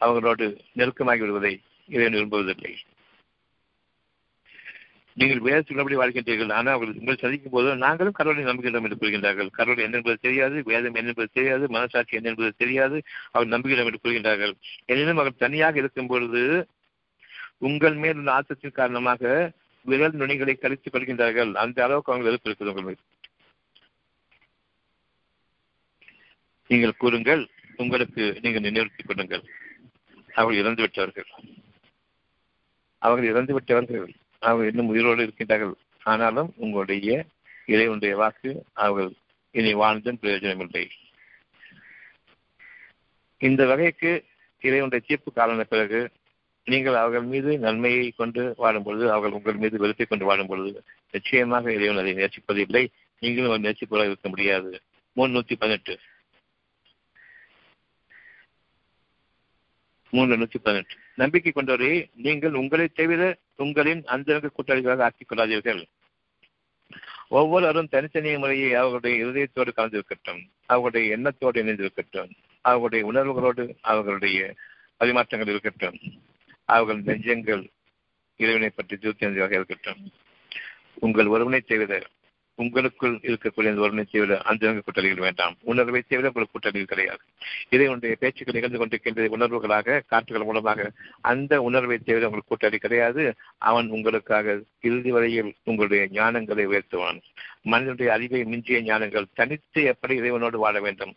அவர்களோடு நெருக்கமாகி விடுவதை இறைவன் விரும்புவதில்லை. நீங்கள் வேதத்தில் உள்ளபடி வாழ்கின்றீர்கள். ஆனால் அவர்கள் உங்களை சந்திக்கும் போது நாங்களும் கடவுளை நம்புகிறோம் என்று கூறுகின்றார்கள். கடவுள் என்ன என்பது தெரியாது வேதம் என்ன என்பது தெரியாது மனசாட்சி என்ன என்பது தெரியாது அவர் நம்புகிறோம் என்று கூறுகின்றார்கள். எனினும் அவர்கள் தனியாக இருக்கும் பொழுது உங்கள் மேல் உள்ள ஆசத்தின் காரணமாக விரல் நுனிகளை கழித்துக் கொள்கின்றார்கள். அந்த அளவுக்கு அவங்க வெறுப்பு இருக்குது உங்கள் மீது. நீங்கள் கூறுங்கள் உங்களுக்கு நீங்கள் நினைவுறுத்திக் கொள்ளுங்கள். அவர்கள் இறந்து விட்டவர்கள் அவர்கள் இறந்து விட்டவர்கள் அவர்கள் இன்னும் உயிரோடு இருக்கின்றார்கள். ஆனாலும் உங்களுடைய இறைவனுடைய வாக்கு அவர்கள் இனி வாழ்ந்தும் பிரயோஜனமில்லை. இந்த வகைக்கு இறைவனுடைய தீர்ப்பு காலன பிறகு நீங்கள் அவர்கள் மீது நன்மையை கொண்டு வாழும் பொழுது அவர்கள் உங்கள் மீது வெறுப்பை கொண்டு வாழும் பொழுது நிச்சயமாக இறைவன் அதை நேசிப்பதில்லை நீங்களும் ஒரு நேசிப்பதாக இருக்க முடியாது. முன்னூத்தி பதினெட்டு. மூன்று நூற்றி பதினெட்டு. நம்பிக்கை கொண்டவரே நீங்கள் உங்களை தவிர உங்களின் அந்தரங்க கூட்டாளிகளாக ஆக்கிக் கொள்ளாதீர்கள். ஒவ்வொருவரும் தனித்தனி முறையை அவர்களுடைய இருதயத்தோடு கலந்திருக்கட்டும் அவர்களுடைய எண்ணத்தோடு இணைந்திருக்கட்டும் அவர்களுடைய உணர்வுகளோடு அவர்களுடைய பரிமாற்றங்கள் இருக்கட்டும். அவர்கள் நெஞ்சங்கள் இறைவனை பற்றி திருப்தியாக இருக்கட்டும். உங்கள் ஒருவனை தவிர உங்களுக்குள் இருக்கக்கூடிய அந்த ஒருவனை தவிர அந்த கூட்டணிகள் வேண்டாம். உணர்வை தவிர உங்களுக்கு கூட்டணிகள் கிடையாது. இதை உடைய பேச்சுக்கள் நிகழ்ந்து கொண்டிருக்கின்ற உணர்வுகளாக காற்றுகள் மூலமாக அந்த உணர்வை தவிர உங்களுக்கு கூட்டணி கிடையாது. அவன் உங்களுக்காக இறுதி வரையில் உங்களுடைய ஞானங்களை உயர்த்துவான். மனிதனுடைய அறிவை மிஞ்சிய ஞானங்கள் தனித்து எப்படி இறைவனோடு வாழ வேண்டும்?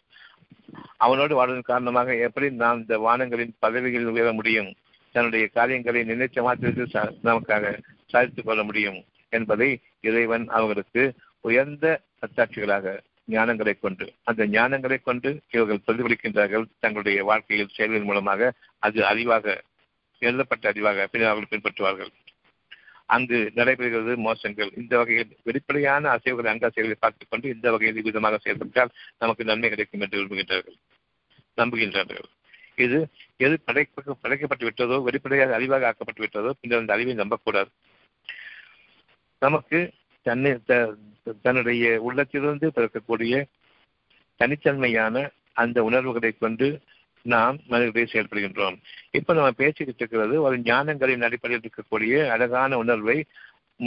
அவனோடு வாழ்வதன் காரணமாக எப்படி நாம் இந்த வானங்களின் பதவிகளில் உயர முடியும்? தன்னுடைய காரியங்களை நினைச்ச மாத்திரத்தில் நமக்காக சாதித்துக் கொள்ள முடியும். என்பதை இறைவன் அவர்களுக்கு உயர்ந்த அத்தாட்சிகளாக ஞானங்களை கொண்டு அந்த ஞானங்களை கொண்டு இவர்கள் பிரதிபலிக்கின்றார்கள். தங்களுடைய வாழ்க்கையில் செயல்களின் மூலமாக அது அறிவாக எழுதப்பட்ட அறிவாக பின்னர் அவர்கள் பின்பற்றுவார்கள். அங்கு நடைபெறுகிறது மோசங்கள். இந்த வகையில் வெளிப்படையான அசைவுகளை அங்க அசைவுகளை பார்த்துக் கொண்டு இந்த வகையில் விதமாக செயல்பட்டால் நமக்கு நன்மை கிடைக்கும் என்று விரும்புகின்றார்கள் நம்புகின்றார்கள். இது எது படைக்க படைக்கப்பட்டு விட்டதோ வெளிப்படையாக அறிவாக ஆக்கப்பட்டு விட்டதோ பின்னர் அந்த அறிவை நம்பக்கூடாது. நமக்கு தன்னை தன்னுடைய உள்ளத்திலிருந்து பிறக்கக்கூடிய தனித்தன்மையான அந்த உணர்வுகளை கொண்டு நாம் மனிதர்களை செயல்படுகின்றோம். இப்ப நம்ம பேசிக்கிட்டு இருக்கிறது ஒரு ஞானங்களின் அடிப்படையில் இருக்கக்கூடிய அழகான உணர்வை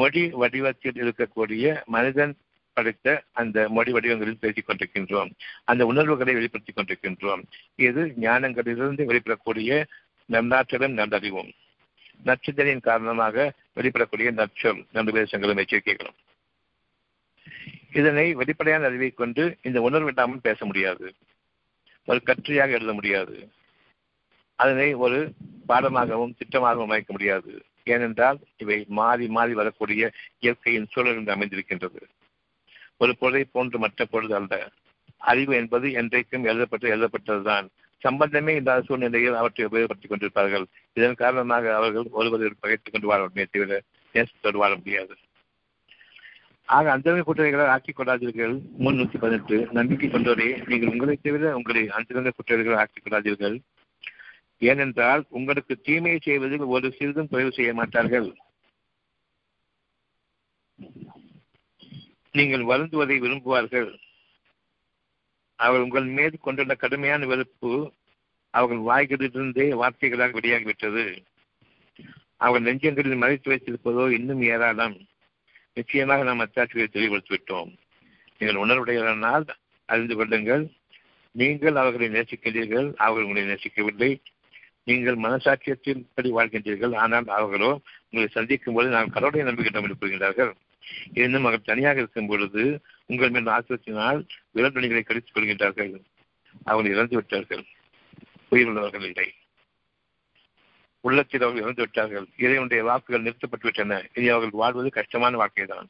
மொழி வடிவத்தில் இருக்கக்கூடிய மனிதன் படைத்த அந்த மொழி வடிவங்களில் பேசிக் கொண்டிருக்கின்றோம். அந்த உணர்வுகளை வெளிப்படுத்திக் கொண்டிருக்கின்றோம். இது ஞானங்களிலிருந்து வெளிப்படக்கூடிய நல்லாற்றலும் நல்லறிவும் நச்சுதலின் காரணமாக வெளிப்படக்கூடிய நற்சொல் நல்ல பேசங்களும் எச்சரிக்கைகளும். இதனை வெளிப்படையான அறிவை கொண்டு இந்த உணர்வு இல்லாமல் பேச முடியாது. ஒரு கற்றையாக எழுத முடியாது. அதனை ஒரு பாடமாகவும் திட்டமாகவும் அமைக்க முடியாது. ஏனென்றால் இவை மாறி மாறி வரக்கூடிய இயற்கையின் சூழலில் அமைந்திருக்கின்றது. ஒரு பொருளை போன்று மற்ற பொருள் அல்ல. அறிவு என்பது என்றைக்கும் எழுதப்பட்டு எழுதப்பட்டதுதான். சம்பந்தமே இல்லாத சூழ்நிலையில் அவற்றை உபயோகப்படுத்திக் கொண்டிருப்பார்கள். இதன் காரணமாக அவர்கள் ஒருவரை பகைத்துக் கொண்டு வாழ முடியாது தவிர நேசத்தோடு வாழ முடியாது. ஆக அந்தரங்க குற்றவைகளால் ஆக்கிக் கொள்ளாதீர்கள். முன்னூத்தி பதினெட்டு. நம்பிக்கை கொண்டோரே நீங்கள் உங்களை தவிர உங்களை அந்த குற்றவைகளை ஆக்கிக் கொள்ளாதீர்கள். ஏனென்றால் உங்களுக்கு தீமையை செய்வதில் ஒரு சிறிதும் குறைவு செய்ய மாட்டார்கள். நீங்கள் வருந்துவதை விரும்புவார்கள். அவர்கள் உங்கள் மீது கொண்டுள்ள கடுமையான வெறுப்பு அவர்கள் வாய்களிலிருந்தே வார்த்தைகளாக வெளியாகிவிட்டது. அவர்கள் நெஞ்சங்களில் மறைத்து வைத்திருப்பதோ இன்னும் ஏராளம். நிச்சயமாக நாம் அத்தாட்சிகளை தெளிவுபடுத்தி விட்டோம் நீங்கள் உணர்வுடையவரானால் அறிந்து கொள்ளுங்கள். நீங்கள் அவர்களை நேசிக்கின்றீர்கள். அவர்கள் உங்களை நேசிக்கவில்லை. நீங்கள் மனசாட்சியத்தின் படி வாழ்கின்றீர்கள். ஆனால் அவர்களோ உங்களை சந்திக்கும் போது நான் கடவுளை நம்புகின்றோம் என்று கூறுகின்றார்கள் இன்னும் அவர்கள் தனியாக இருக்கும் பொழுது உங்கள் மேல் ஆசிரியத்தினால் விரல்வணிகளை கடித்துக் கொள்கின்றார்கள். அவர்கள் இறந்து விட்டார்கள். உயிருள்ளவர்கள் இல்லை. உள்ளத்தில் அவர்கள் இறந்து விட்டார்கள். இறைவனுடைய வாக்குகள் நிறுத்தப்பட்டு விட்டன. இனி அவர்கள் வாழ்வது கஷ்டமான வாழ்க்கைதான்.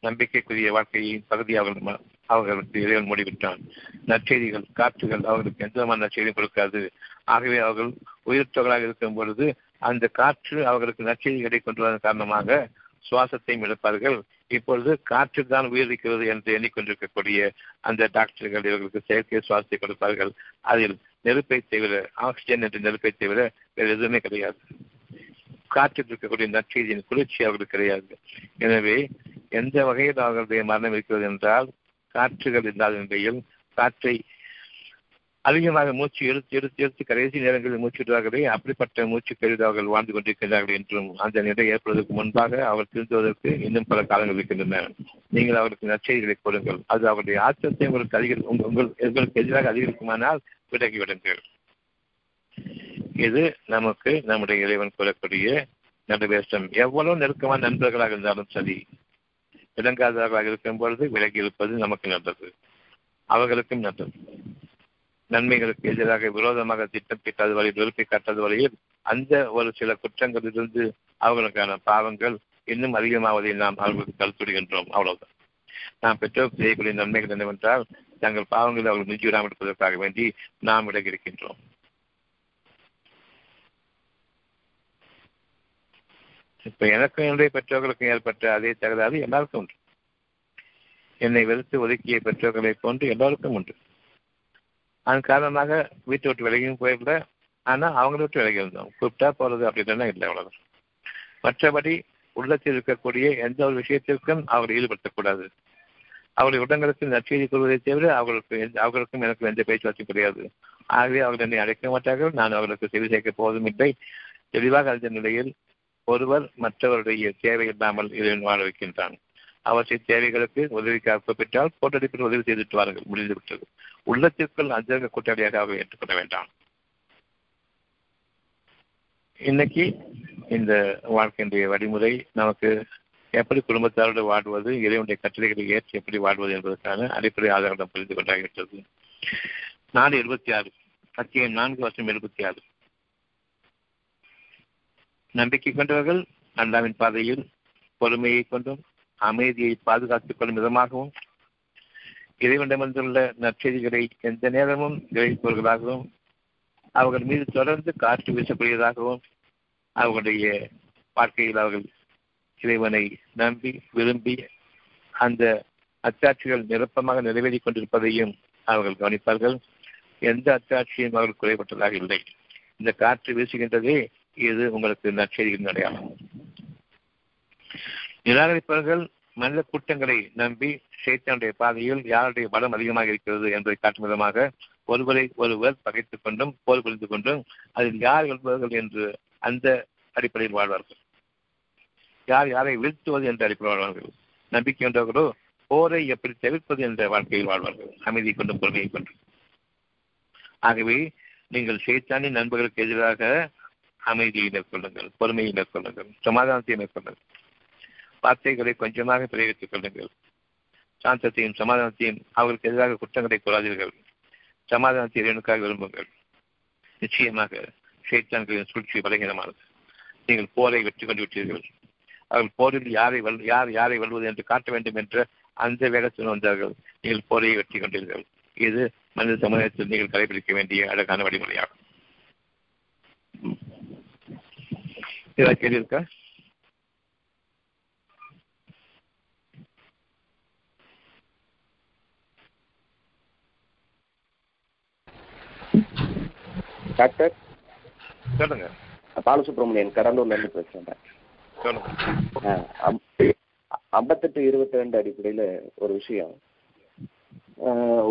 நம்பிக்கைக்குரிய வாழ்க்கையின் பகுதி அவர்கள் அவர்களுக்கு இறைவன் மூடிவிட்டான். நற்செய்திகள் காற்றுகள் அவர்களுக்கு எந்த விதமான நற்செய்தியும் கொடுக்காது. ஆகவே அவர்கள் உயிர்த்தவர்களாக இருக்கும் பொழுது அந்த காற்று அவர்களுக்கு நற்செய்திகளை கொண்டு வந்த காரணமாக சுவாசத்தையும் எடுப்பார்கள் இப்பொழுது காற்று தான் உயிரிழக்கிறது என்று எண்ணிக்கொண்டிருக்கக்கூடிய அந்த டாக்டர்கள் இவர்களுக்கு செயற்கை சுவாசத்தை கொடுப்பார்கள். அதில் நெருப்பை தவிர ஆக்சிஜன் என்ற நெருப்பை தவிர வேறு எதுவுமே கிடையாது. காற்றில் இருக்கக்கூடிய நற்செய்தியின் குளிர்ச்சி அவர்களுக்கு கிடையாது. எனவே எந்த வகையில் அவர்களுடைய மரணம் இருக்கிறது என்றால் காற்றுகள் இல்லாத நிலையில் காற்றை அதிகமாக மூச்சு எடுத்து எடுத்து எடுத்து கடைசி நேரங்களில் மூச்சு விடுவார்களே அப்படிப்பட்ட மூச்சு கருதி அவர்கள் வாழ்ந்து கொண்டிருக்கிறார்கள் என்றும் அந்த நிலை ஏற்படுவதற்கு முன்பாக அவர் திருந்துவதற்கு இன்னும் பல காலங்கள் இருக்கின்றன. நீங்கள் அவருக்கு நற்செய்திகளை கொடுங்கள் அது அவருடைய ஆச்சரியத்தை உங்களுக்கு அதிகரி உங்கள் உங்களுக்கு எதிராக அதிகரிக்குமானால் விலகி விடுங்கள் இது நமக்கு நம்முடைய இறைவன் கூறக்கூடிய நடுவேஷம். எவ்வளவு நெருக்கமான நண்பர்களாக இருந்தாலும் சரி விளங்காதவர்களாக இருக்கும் பொழுது விலகி இருப்பது நமக்கு நல்லது. அவர்களுக்கும் நல்லது. நன்மைகளுக்கு எதிராக விரோதமாக திட்டம் தீட்டாத வழியில் வெறுப்பை காட்டாத வழியில் அந்த ஒரு சில குற்றங்களிலிருந்து அவர்களுக்கான பாவங்கள் இன்னும் அதிகமாவதை நாம் அவர்களுக்கு கருத்துடுகின்றோம் அவ்வளவுதான். நாம் பெற்றோர் செய்யக்கூடிய நன்மைகள் என்னவென்றால் தங்கள் பாவங்களை அவர்கள் மிஞ்சி விடாமல் இருப்பதற்காக வேண்டி நாம் விலகி இருக்கின்றோம். இப்ப எனக்கும் என்னுடைய பெற்றோர்களுக்கும் ஏற்பட்ட அதே தகராறு எல்லாருக்கும் உண்டு. என்னை வெறுத்து ஒதுக்கிய பெற்றோர்களை போன்று எல்லாருக்கும் உண்டு. அதன் காரணமாக வீட்டை விட்டு விலகியும் போயிடல ஆனா அவங்கள விட்டு விலகி இருந்தோம் கூப்பிட்டா போறது அப்படின்னா இல்லை அவ்வளவுதான். மற்றபடி உள்ளத்தில் இருக்கக்கூடிய எந்த ஒரு விஷயத்திற்கும் அவர்கள் ஈடுபடுத்தக்கூடாது அவருடைய உடங்களுக்கு நற்செய்தி கூறுவதை தவிர அவர்களுக்கு அவர்களுக்கும் எனக்கு எந்த பேச்சுவார்த்தையும் கிடையாது. ஆகவே அவர்கள் என்னை அழைக்க மாட்டார்கள். நான் அவர்களுக்கு செவி சேர்க்க போவதும் இல்லை. தெளிவாக அறிந்த நிலையில் ஒருவர் மற்றவருடைய தேவை இல்லாமல் இதை வாழ வைக்கின்றான். அவற்றை தேவைகளுக்கு உதவிக்காக கூப்பிட்டால் போட்டடிப்பில் உதவி செய்துட்டு வாருங்கள். முடிந்துவிட்டது. உள்ளத்திற்குள் அஜக கூட்டாளியாக ஏற்றுக்கொள்ள வேண்டாம். இன்னைக்கு இந்த வாழ்க்கையினுடைய வழிமுறை நமக்கு எப்படி குடும்பத்தாரோடு வாழ்வது இறைவனுடைய கட்டளைகளை ஏற்று எப்படி வாழ்வது என்பதற்கான அடிப்படை ஆதாரம் புரிந்து கொண்டாகிவிட்டது. நாலு எழுபத்தி ஆறு அத்தியம் நான்கு வருஷம் எழுபத்தி ஆறு நம்பிக்கை கொண்டவர்கள் அல்லாவின் பாதையில் பொறுமையை கொண்டும் அமைதியை பாதுகாத்துக் கொள்ளும் விதமாகவும் இறைவனிடமிருந்துள்ள நற்செய்திகளை எந்த நேரமும் கிரகிப்பவர்களாகவும் அவர்கள் மீது தொடர்ந்து காற்று வீசக்கூடியதாகவும் அவர்களுடைய வாழ்க்கையில் அவர்கள் இறைவனை நம்பி விரும்பி அந்த அச்சாட்சிகள் நிரப்பமாக நிறைவேறி கொண்டிருப்பதையும் அவர்கள் கவனிப்பார்கள். எந்த அத்தாட்சியும் அவர்கள் குறைபட்டதாக இல்லை. இந்த காற்று வீசுகின்றதே இது உங்களுக்கு நற்செய்திகளின் அடையாளம். நிராகரிப்பவர்கள் மனித கூட்டங்களை நம்பி சேத்தனுடைய பாதையில் யாருடைய பலம் அதிகமாக இருக்கிறது என்பதை காட்டும் விதமாக ஒருவரை ஒருவர் பகைத்துக் கொண்டும் போர் புரிந்து கொண்டும் அதில் யார் வெல்பவர்கள் என்று அந்த அடிப்படையில் வாழ்வார்கள். யார் யாரை வீழ்த்துவது என்ற அடிப்படையில் வாழ்வார்கள். நம்பிக்கை என்றவர்களோ போரை எப்படி தவிர்ப்பது என்ற வாழ்க்கையில் வாழ்வார்கள். அமைதி கொண்டும் பொறுமையை கொண்டும். ஆகவே நீங்கள் சேத்தானின் நண்பர்களுக்கு எதிராக அமைதியை மேற்கொள்ளுங்கள் பொறுமையை மேற்கொள்ளுங்கள் சமாதானத்தை மேற்கொள்ளுங்கள். வார்த்தைகளை கொஞ்சமாக பிரயோகித்துக் கொள்ளுங்கள். சாந்தத்தையும் சமாதானத்தையும் அவர்களுக்கு எதிராக குற்றங்களை கூறாதீர்கள். சமாதானத்தை இறைவனுக்காக விரும்புங்கள். நிச்சயமாக சைத்தான்களின் சூழ்ச்சி பலகீனமானது. நீங்கள் போரை வெற்றி கொண்டு விட்டீர்கள். அவர்கள் போரில் யாரை வெல் யார் யாரை வெல்வது என்று காட்ட வேண்டும் என்ற அந்த வேகத்தில் வந்தார்கள். நீங்கள் போரையை வெற்றி கொண்டீர்கள். இது மனித சமுதாயத்தில் நீங்கள் கடைபிடிக்க வேண்டிய அழகான வழிமுறையாகும். ஏதாவது கேள்வி இருக்கா? டாக்டர். சொல்லுங்க. பாலசுப்ரமணியன் கடலூர்ல இருந்து பேசுறேன் டாக்டர். சொல்லுங்க. ஐம்பத்தெட்டு இருபத்தி ரெண்டு அடிப்படையில ஒரு விஷயம்.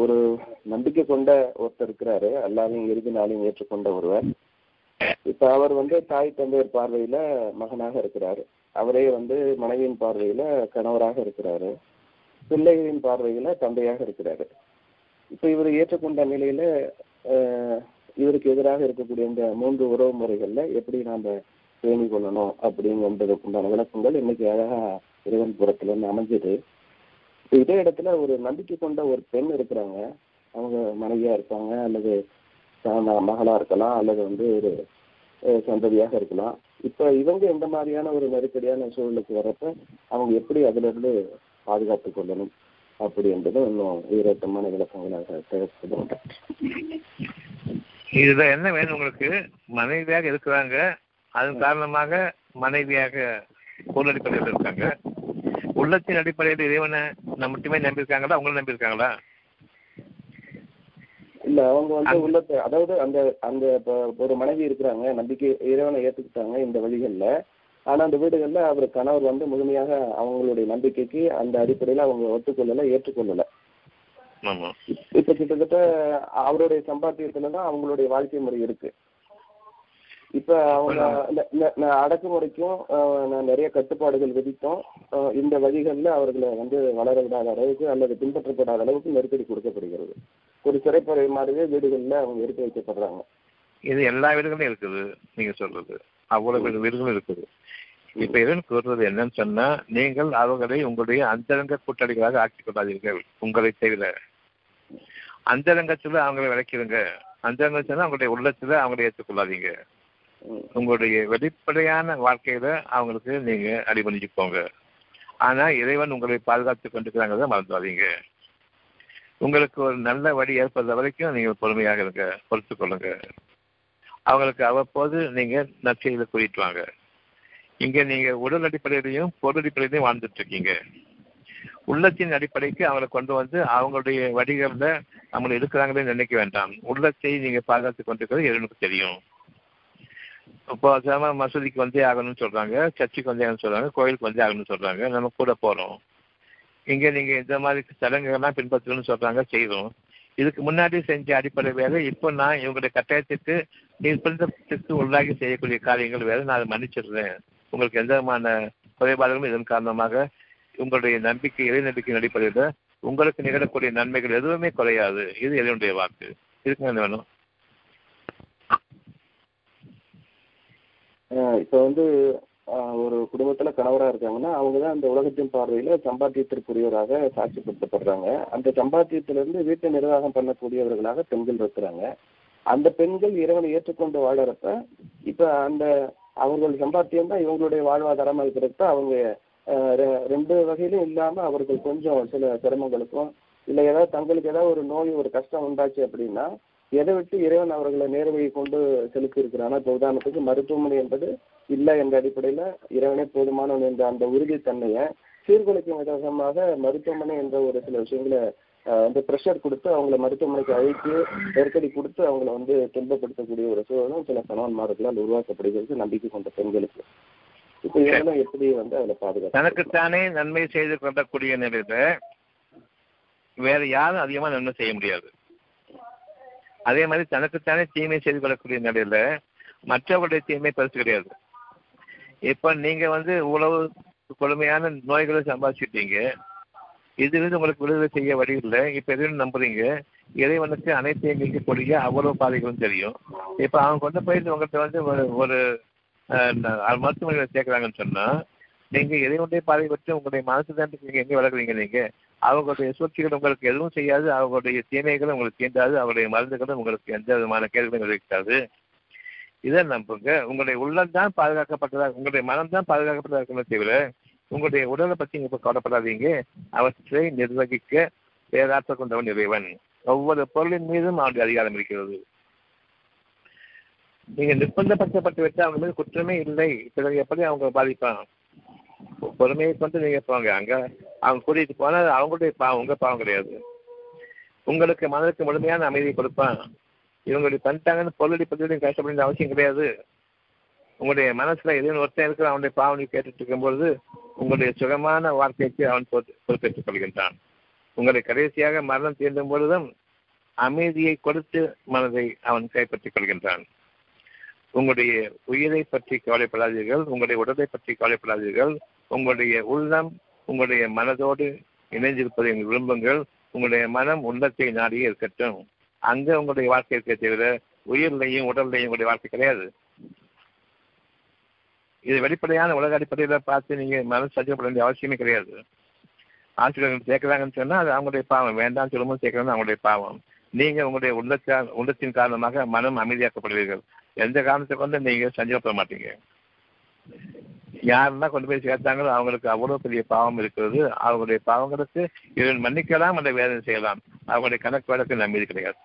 ஒரு நம்பிக்கை கொண்ட ஒருத்தர் இருக்கிறாரு. எல்லாரையும் இறுதி நாளையும் ஏற்றுக்கொண்ட ஒருவர். இப்ப அவர் வந்து தாய் தந்தையர் பார்வையில மகனாக இருக்கிறாரு. அவரே வந்து மனைவியின் பார்வையில கணவராக இருக்கிறாரு. பிள்ளைகளின் பார்வையில தந்தையாக இருக்கிறாரு. இப்ப இவர் ஏற்றுக்கொண்ட நிலையில இவருக்கு எதிராக இருக்கக்கூடிய இந்த மூன்று உறவு முறைகள்ல எப்படி நாம பேணி கொள்ளணும் அப்படிங்கிறதுக்கு உண்டான விளக்கங்கள் இன்னைக்கு அழகா இறைவன் புறத்துல இருந்து அமைஞ்சது. இதே இடத்துல ஒரு நம்பிக்கை கொண்ட ஒரு பெண் இருக்கிறாங்க. அவங்க மனைவியா இருப்பாங்க அல்லது மகளா இருக்கலாம் அல்லது வந்து ஒரு சந்ததியாக இருக்கலாம். இப்ப இவங்க எந்த மாதிரியான ஒரு நெருக்கடியான சூழலுக்கு வரப்ப அவங்க எப்படி அதுல இருந்து பாதுகாத்துக் கொள்ளணும் அப்படின்றது இன்னும் உயிரோட்டமான விளக்கங்களாக தேவைப்படுது இதுல என்ன வேணும் உங்களுக்கு? மனைவியாக இருக்கிறாங்க. அதன் காரணமாக மனைவியாக பொருள் அடிப்படையில் இருக்காங்க. உள்ளத்தின் அடிப்படையில் இறைவனை நம்ம மட்டுமே நம்பியிருக்காங்களா? அவங்களும் நம்பியிருக்காங்களா? இல்ல அவங்க வந்து உள்ளத்தை அதாவது அந்த அந்த ஒரு மனைவி இருக்கிறாங்க நம்பிக்கை இறைவனை ஏத்துக்கிட்டாங்க இந்த வழிகள்ல. ஆனா அந்த வீடுகள்ல அவர் கணவர் வந்து முழுமையாக அவங்களுடைய நம்பிக்கைக்கு அந்த அடிப்படையில அவங்க ஒத்துக்கொள்ளல ஏற்றுக்கொள்ளல. இப்ப கிட்டத்தட்ட அவருடைய சம்பாத்தியத்துல தான் அவங்களுடைய வாழ்க்கை முறை இருக்கு. இப்ப அவங்க அடக்குமுறைக்கும் நிறைய கட்டுப்பாடுகள் விதித்தோம் இந்த வழிகள்ல அவர்களை வந்து வளர விடாத அளவுக்கு அல்லது பின்பற்றப்படாத அளவுக்கு நெருக்கடி கொடுக்கப்படுகிறது. ஒரு சிறைப்பறை மாதிரியே வீடுகள்ல அவங்க இருக்க வைக்கப்படுறாங்க. இது எல்லா வீடுகளும் இருக்குது நீங்க சொல்றது. அவ்வளவு வீடு- வீடுகளும் இருக்குது. இப்ப இறைவன் கூறுறது என்னன்னு சொன்னா நீங்கள் அவர்களை உங்களுடைய அந்தரங்க கூட்டாளிகளாக ஆக்கிக் கொள்ளாதீர்கள். உங்களை தவிர. அந்தரங்கத்துல அவங்களை விளக்கிடுங்க. அந்தரங்கத்துல அவங்களுடைய உள்ளத்துல அவங்களை ஏற்றுக்கொள்ளாதீங்க. உங்களுடைய வெளிப்படையான வாழ்க்கையில அவங்களுக்கு நீங்க அடிபணிஞ்சு போங்க ஆனா இறைவன் உங்களை பாதுகாத்து கொண்டிருக்கிறாங்கிறத மறந்துடாதீங்க. உங்களுக்கு ஒரு நல்ல வழி ஏற்படுற வரைக்கும் நீங்கள் பொறுமையாக இருங்க கொள்ளுங்க. அவங்களுக்கு அவ்வப்போது நீங்க நற்செய்தியில கூட்டிட்டு வாங்க. இங்க நீங்க உடல் அடிப்படையிலையும் பொருள் அடிப்படையிலையும் வாழ்ந்துட்டு இருக்கீங்க. உள்ளத்தின் அடிப்படைக்கு அவங்களை கொண்டு வந்து அவங்களுடைய வடிகளில் அவங்க இருக்கிறாங்களே நினைக்க வேண்டாம். உள்ளத்தை நீங்க பாதுகாத்து கொண்டிருக்கிறது இறைவனுக்கு தெரியும். இப்போ சாம மசூதிக்கு வந்தே ஆகணும்னு சொல்றாங்க சர்ச்சுக்கு வந்தே ஆகணும்னு சொல்றாங்க கோயிலுக்கு வந்தே ஆகணும்னு சொல்றாங்க நம்ம கூட போறோம். இங்க நீங்க இந்த மாதிரி சடங்குகள்லாம் பின்பற்றணும்னு சொல்றாங்க செய்கிறோம் இதுக்கு முன்னாடி செஞ்ச அடிப்படை வேலை இப்போ நான் இவங்களுடைய கட்டாயத்துக்கு நிர்பந்தத்துக்கு உள்ளாகி செய்யக்கூடிய காரியங்கள் வேறு நான் அதை மன்னிச்சிடுறேன். உங்களுக்கு எந்த விதமான குறைபாடுகளும் இதன் காரணமாக உங்களுடைய நம்பிக்கை இறை நம்பிக்கையின் அடிப்படையில் உங்களுக்கு நிகழக்கூடிய நன்மைகள் எதுவுமே குறையாது. இது இறைவனுடைய வாக்கு. இதுக்கு என்ன வேணும்? இப்ப வந்து ஒரு குடும்பத்துல கணவரா இருக்காங்கன்னா அவங்க தான் அந்த உலகத்தின் பார்வையில சம்பாத்தியத்திற்குரியவராக சாட்சிப்படுத்தப்படுறாங்க. அந்த சம்பாத்தியத்திலிருந்து வீட்டை நிர்வாகம் பண்ணக்கூடியவர்களாக பெண்கள் இருக்கிறாங்க. அந்த பெண்கள் இறைவனை ஏற்றுக்கொண்டு வாழறப்ப இப்ப அந்த அவர்கள் சம்பாத்தியம் தான் இவங்களுடைய வாழ்வாதாரமா இருக்கிறப்ப அவங்க ரெண்டு வகையிலும் இல்லாம அவர்கள் கொஞ்சம் சில சிரமங்களுக்கும் இல்ல ஏதாவது தங்களுக்கு ஏதாவது ஒரு நோய் ஒரு கஷ்டம் உண்டாச்சு அப்படின்னா எதை விட்டு இறைவன் அவர்களை நேர்வழி கொண்டு செலுத்தி இருக்கிறான் இப்ப உதாரணத்துக்கு மருத்துவமனை என்பது இல்லை என்ற அடிப்படையில இறைவனே போதுமானவன் என்ற அந்த உறுதித்தன்மையை சீர்குலைக்கும் விதமாக மருத்துவமனை என்ற ஒரு சில விஷயங்களை வந்து ப்ரெஷர் கொடுத்து அவங்கள மருத்துவமனைக்கு அழைத்து நெருக்கடி கொடுத்து அவங்கள வந்து துன்பப்படுத்தக்கூடிய ஒரு சூழலும் சில கணவன்மார்களால் உருவாக்கப்படுகிறது நம்பிக்கை கொண்ட பெண்களுக்கு. இப்ப இதெல்லாம் எப்படி வந்து அதுல பாதுகாப்பு தனக்குத்தானே நன்மை செய்து கொள்ளக்கூடிய நிலையில வேற யாரும் அதிகமா நன்மை செய்ய முடியாது. அதே மாதிரி தனக்குத்தானே தீமை செய்து கொள்ளக்கூடிய நிலையில மற்றவர்களுடைய தீமை பெருசு கிடையாது. இப்ப நீங்க வந்து உழவு கொடுமையான நோய்களை சம்பாதிச்சிட்டீங்க. இதிலிருந்து உங்களுக்கு விடுதலை செய்ய வழி இல்லை. இப்ப எதுவும் நம்புறீங்க. இறைவனுக்கு அனைத்தையும் நீக்கக்கூடிய அவ்வளவு பாதைகளும் தெரியும். இப்ப அவங்க கொண்டு போயிட்டு உங்கள்கிட்ட வந்து ஒரு மருத்துவமனையில சேர்க்கறாங்கன்னு சொன்னா நீங்க இறைவனுடைய பாதை பற்றி உங்களுடைய மனசு தான் நீங்க எங்க வளர்க்குறீங்க நீங்க? அவங்களுடைய சூழ்ச்சிகள் உங்களுக்கு எதுவும் செய்யாது. அவங்களுடைய தீமைகளும் உங்களுக்கு தீண்டாது. அவருடைய மருந்துகளும் உங்களுக்கு எந்த விதமான கேள்விகளும் விளைவிக்காது. இதை நம்புங்க. உங்களுடைய உள்ளம் தான் பாதுகாக்கப்பட்டதாக உங்களுடைய மனம் தான் பாதுகாக்கப்பட்டதாக இருக்கணும் தவிர உங்களுடைய உடலை பற்றி நீங்க இப்ப கவலைப்படாதீங்க. அவற்றை நிர்வகிக்க பேராற்ற கொண்டவன் இறைவன். ஒவ்வொரு பொருளின் மீதும் அவனுடைய அதிகாரம் இருக்கிறது. நீங்க நிர்பந்தப்படுத்தப்பட்டு விட்டு அவங்க மீது குற்றமே இல்லை. பிறகு எப்படி அவங்க பாதிப்பான் பொறுமையை கொண்டு நீங்க போங்க. அங்க அவங்க கூட்டிட்டு போனா அவங்களுடைய பாவம் உங்க பாவம் கிடையாது. உங்களுக்கு மனதுக்கு முழுமையான அமைதியை கொடுப்பான். இவங்களுடைய பண்ணிட்டாங்கன்னு பொருளடி பத்தி கஷ்டப்பட வேண்டிய அவசியம் கிடையாது. உங்களுடைய மனசுல எதுவும் ஒருத்தன் இருக்கிற அவனுடைய பாவனை கேட்டுட்டு இருக்கும்பொழுது உங்களுடைய சுகமான வாழ்க்கைக்கு அவன் பொறுப்பேற்றுக் கொள்கின்றான். உங்களை கடைசியாக மரணம் தீண்டும் பொழுதும் அமைதியை கொடுத்து மனதை அவன் கைப்பற்றிக் கொள்கின்றான். உங்களுடைய உயிரை பற்றி கவலைப்படாதீர்கள் உங்களுடைய உடலை பற்றி கவலைப்படாதீர்கள் உங்களுடைய உள்ளம் உங்களுடைய மனதோடு இணைந்திருப்பதை விரும்புங்கள் உங்களுடைய மனம் உள்ளத்தை நாடியே இருக்கட்டும். அங்க உங்களுடைய வாழ்க்கை இருக்க தவிர உயிர்லையும் உடல்லையும் உங்களுடைய வாழ்க்கை கிடையாது. இது வெளிப்படையான உலக அடிப்படையில் பார்த்து நீங்க மனசு சஞ்சப்பட வேண்டிய அவசியமே கிடையாது. ஆசிரியர்கள் சேர்க்கிறாங்கன்னு சொன்னா அது அவங்களுடைய பாவம். வேண்டாம் சொல்லும்போது சேர்க்கிறது அவங்களுடைய பாவம். நீங்க உங்களுடைய உள்ளத்தா உள்ளத்தின் காரணமாக மனம் அமைதியாக்கப்படுவீர்கள். எந்த காரணத்தை கொண்டு நீங்க சஞ்சலப்பட மாட்டீங்க. யாரெல்லாம் கொண்டு போய் சேர்த்தாங்களோ அவங்களுக்கு அவ்வளவு பெரிய பாவம் இருக்கிறது. அவங்களுடைய பாவங்களுக்கு இவன் மன்னிக்கலாம் அந்த வேதனை செய்யலாம். அவங்களுடைய கணக்கு வழக்கு நம்பி கிடையாது.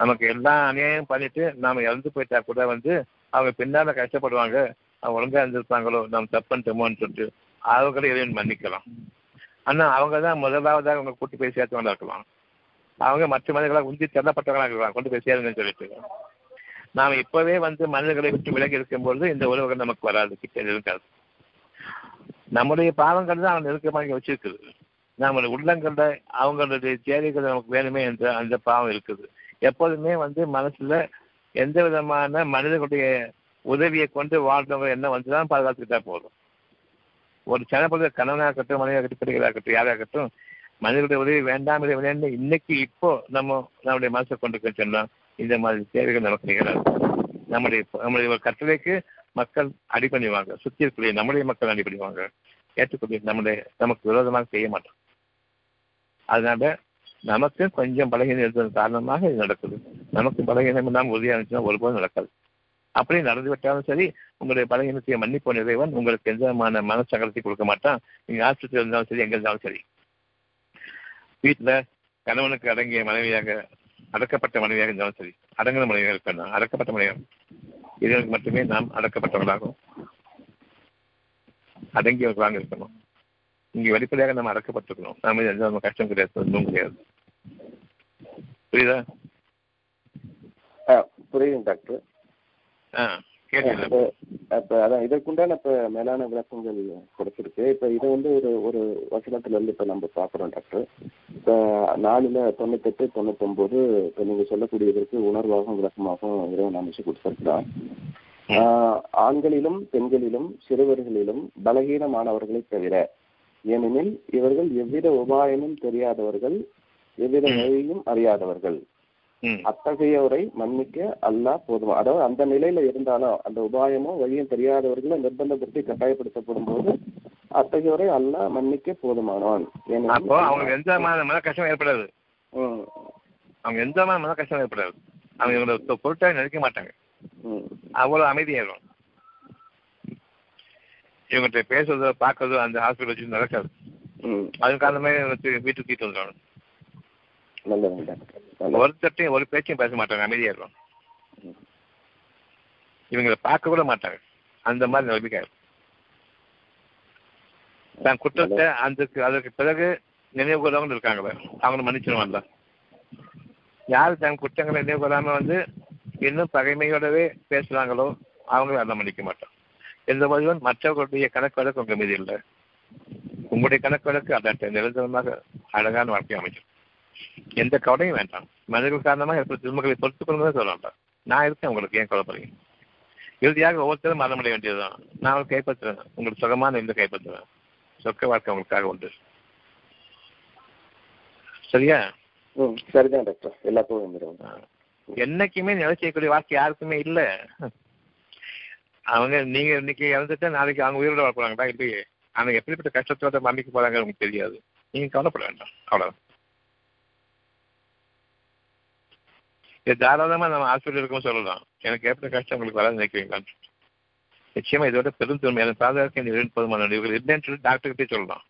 நமக்கு எல்லா அநியாயம் பண்ணிட்டு நாம இறந்து போயிட்டா கூட வந்து அவங்க பின்னால கஷ்டப்படுவாங்க. அவங்க ஒழுங்கா இருந்திருப்பாங்களோ நம்ம தப்புன்ட்டோமோன்னு சொல்லிட்டு அவங்களை இறைவன் மன்னிக்கலாம். ஆனா அவங்க தான் முதலாவதாக அவங்க கூட்டி போய் சேர்த்தவங்களா இருக்கலாம். அவங்க மற்ற மனிதர்களாக உந்தி தள்ளப்பட்டவங்களா இருக்கலாம் கொண்டு போய் சேருங்கன்னு சொல்லிட்டு. நாம இப்பவே வந்து மனிதர்களை விட்டு விலகி இருக்கும்பொழுது இந்த உறவுகள் நமக்கு வராது கிட்ட இருக்காது. நம்முடைய பாவங்கள் தான் அவங்க நெருக்கமாக வச்சிருக்குது. நம்மளுடைய உள்ளங்கள்ல அவங்களுடைய தேவைகள் நமக்கு வேணுமே என்ற அந்த பாவம் இருக்குது. எப்போதுமே வந்து மனசுல எந்த விதமான மனிதர்களுடைய உதவியை கொண்டு வாழ்றவங்க என்ன வந்துதான் பாதுகாத்துக்கிட்டா போதும். ஒரு சின்னப்பொழுது கணவனாக இருக்கட்டும் மனைவியாக இருக்கட்டும் பிள்ளைகளாக இருக்கட்டும் யாராக இருக்கட்டும் மனிதர்களுடைய உதவி வேண்டாம் இதை வேண்டாம். இன்னைக்கு இப்போ நம்ம நம்முடைய மனசை கொண்டு சொன்னோம் இந்த மாதிரி தேவைகள் நமக்கு நிகழாது நம்முடைய நம்முடைய கட்டளைக்கு மக்கள் அடிபணிவாங்க சுற்றி இருக்கக்கூடிய நம்முடைய மக்கள் அடிபணிவாங்க ஏற்றுக்கூடிய நம்முடைய நமக்கு விரோதமாக செய்ய மாட்டோம். அதனால நமக்கு கொஞ்சம் பலகீனம் இருந்ததன் காரணமாக இது நடக்குது. நமக்கு பலகீனம் இல்லாமல் உறுதியாக இருந்துச்சுன்னா ஒருபோதும் நடக்காது. அப்படி நடந்து விட்டாலும் சரி உங்களுடைய பலகீனத்தை மன்னிப்போன் இறைவன். உங்களுக்கு எந்த விதமான மனசங்கலத்தை கொடுக்க மாட்டான். நீங்க ஆஸ்பத்திரி இருந்தாலும் சரி எங்க இருந்தாலும் சரி. வீட்டுல கணவனுக்கு அடங்கிய மனைவியாக அடக்கப்பட்ட மனைவியாக இருந்தாலும் சரி அடங்கின மனைவியாக இருக்கணும் அடக்கப்பட்ட மனைவியாக. இதற்கு மட்டுமே நாம் அடக்கப்பட்டவர்களாகும். அடங்கியவர்களாக இருக்கணும். இங்கே வெளிப்படையாக நம்ம அடக்கப்பட்டிருக்கணும். நாம எந்த நம்ம கஷ்டம் கிடையாது. ஒன்றும் கிடையாது. புரியுதா? புரியுது டாக்டர். ஆ. அப்ப அதான் இதற்குண்டான இப்ப மேலான விளக்கங்கள் கொடுத்திருக்கு இப்ப இதை வந்து ஒரு ஒரு வசனத்துல இருந்து இப்ப நம்ம பாக்குறோம் டாக்டர். இப்ப நாலுல தொண்ணூத்தெட்டு தொண்ணூத்தொன்பது இப்ப நீங்க சொல்லக்கூடியதற்கு உணர்வாகவும் விளக்கமாகவும் இறைவன் அமைச்சு கொடுத்திருக்கிறான் ஆஹ் ஆண்களிலும் பெண்களிலும் சிறுவர்களிலும் பலகீனமானவர்களை தவிர ஏனெனில் இவர்கள் எவ்வித உபாயமும் தெரியாதவர்கள் எவ்வித வழியும் அறியாதவர்கள். அத்தகையோரை மன்னிக்க அல்லாஹ் போதுமா. அதாவது அந்த நிலையில இருந்தாலும் அந்த உபாயமோ வழியும் தெரியாதவர்களை நிர்பந்தப்படுத்தி கட்டாயப்படுத்தப்படும் போது அத்தகையோரை அல்லாஹ் மன்னிக்க போதுமானவன். அப்போ அவங்களுக்கு எந்த மன கஷ்டம் ஏற்படாது. அவங்க எந்த மன கஷ்டம் ஏற்படாது. அவங்க இவங்களை பொருட்டாக நினைக்க மாட்டாங்க. அவ்வளவு அமைதியாயிரும். இவங்ககிட்ட பேசுறதோ பார்க்கறதோ அந்த ஹாஸ்பிட்டல் வச்சு நடக்காது. ம். அது காரணமே வந்து வீட்டுக்கு டாக்டர் நல்லது. ஒருத்தட்டையும் ஒரு பேச்சையும் பேச மாட்டாங்க அமைதியாயிரும் இவங்களை பார்க்க கூட மாட்டாங்க. அந்த மாதிரி நிலைமைக்காயிரும் தன் குற்றத்தை அதுக்கு அதற்கு பிறகு நினைவு கூறவங்க இருக்காங்களே அவங்களை மன்னிச்சிருவான்ல யார் தன் குற்றங்களை நினைவு கூறாம வந்து இன்னும் பகைமையோடவே பேசுறாங்களோ அவங்களும் அதை மன்னிக்க மாட்டோம் எந்த போதிலும் மற்றவர்களுடைய கணக்கு வழக்கு உங்க மீது இல்லை. உங்களுடைய கணக்கு வழக்கு அதற்கு நிரந்தரமாக அழகான வாழ்க்கை அமைக்கும். எந்த கவலையும் வேண்டாம். மனிதர்கள் காரணமாக ஏற்பட்ட துன்பங்களை பொறுத்துக் கொள்ளுங்க சொல்லலாம் நான் இருக்கேன் உங்களுக்கு ஏன் கவலைப்படுறீங்க? இறுதியாக ஒவ்வொருத்தரும் மரணமடைய வேண்டியதுதான். நான் உங்களுக்கு கைப்பற்றுறேன் உங்களுக்கு சுகமான இந்த கைப்பற்றுறேன் சொக்க வாழ்க்கை உங்களுக்காக உண்டு. சரியா? ம் சரிதான் டாக்டர். எல்லாத்துக்கும் என்னைக்குமே நிலை செய்யக்கூடிய வாழ்க்கை யாருக்குமே இல்ல. அவங்க நீங்க இன்னைக்கு இறந்துட்டா நாளைக்கு அவங்க உயிரோட வாழ போறாங்களா இல்லையே? அவங்க எப்படிப்பட்ட கஷ்டத்தோட மன்னிக்க போறாங்க உங்களுக்கு தெரியாது. நீங்க கவலைப்பட வேண்டாம். அவ்வளவுதான். இது தாராளமா நம்ம ஹாஸ்பிட்டல் இருக்கும் சொல்லலாம். எனக்கு எப்படி கஷ்டம் உங்களுக்கு வராது நினைக்கிறீங்களான்னு நிச்சயமா இதோட பெரும் தூய்மை எனக்கு பாதுகாக்க இந்த இரண்டு போதுமான இவர்கள் இல்லைன்னு சொல்லி டாக்டர்கிட்டே சொல்லலாம்.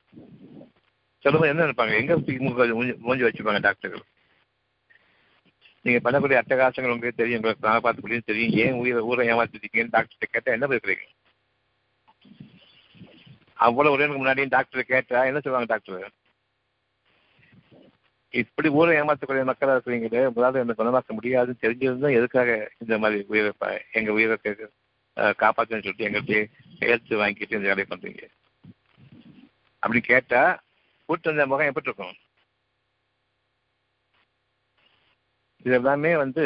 சொல்லும்போது என்ன நினைப்பாங்க? எங்க மூஞ்சி- வச்சுப்பாங்க டாக்டர்கள் நீங்க பண்ணக்கூடிய அட்டகாசங்கள் உங்களுக்கு தெரியும். உங்களுக்கு நான் பார்த்து முடியும் தெரியும். ஏன் உயிரை ஊரை ஏமாத்திருக்கீங்கன்னு டாக்டர் கேட்டா என்ன பேசுறீங்க அவ்வளவு உடனே முன்னாடியும் டாக்டர் கேட்டா என்ன சொல்லுவாங்க டாக்டர் இப்படி ஊரை ஏமாற்றக்கூடிய மக்களாக இருக்கிறீங்களே முதலாவது என்ன குணமாக்க முடியாதுன்னு தெரிஞ்சிருந்தா எதுக்காக இந்த மாதிரி உயிரை எங்கள் எங்க உயிரை காப்பாற்றுன்னு சொல்லிட்டு எங்கள்கிட்ட எழுத்து வாங்கிட்டு இந்த வேலையை பண்றீங்க. அப்படி கேட்டா கூட்டு வந்த முகம் எப்படி இருக்கும் இது எல்லாமே வந்து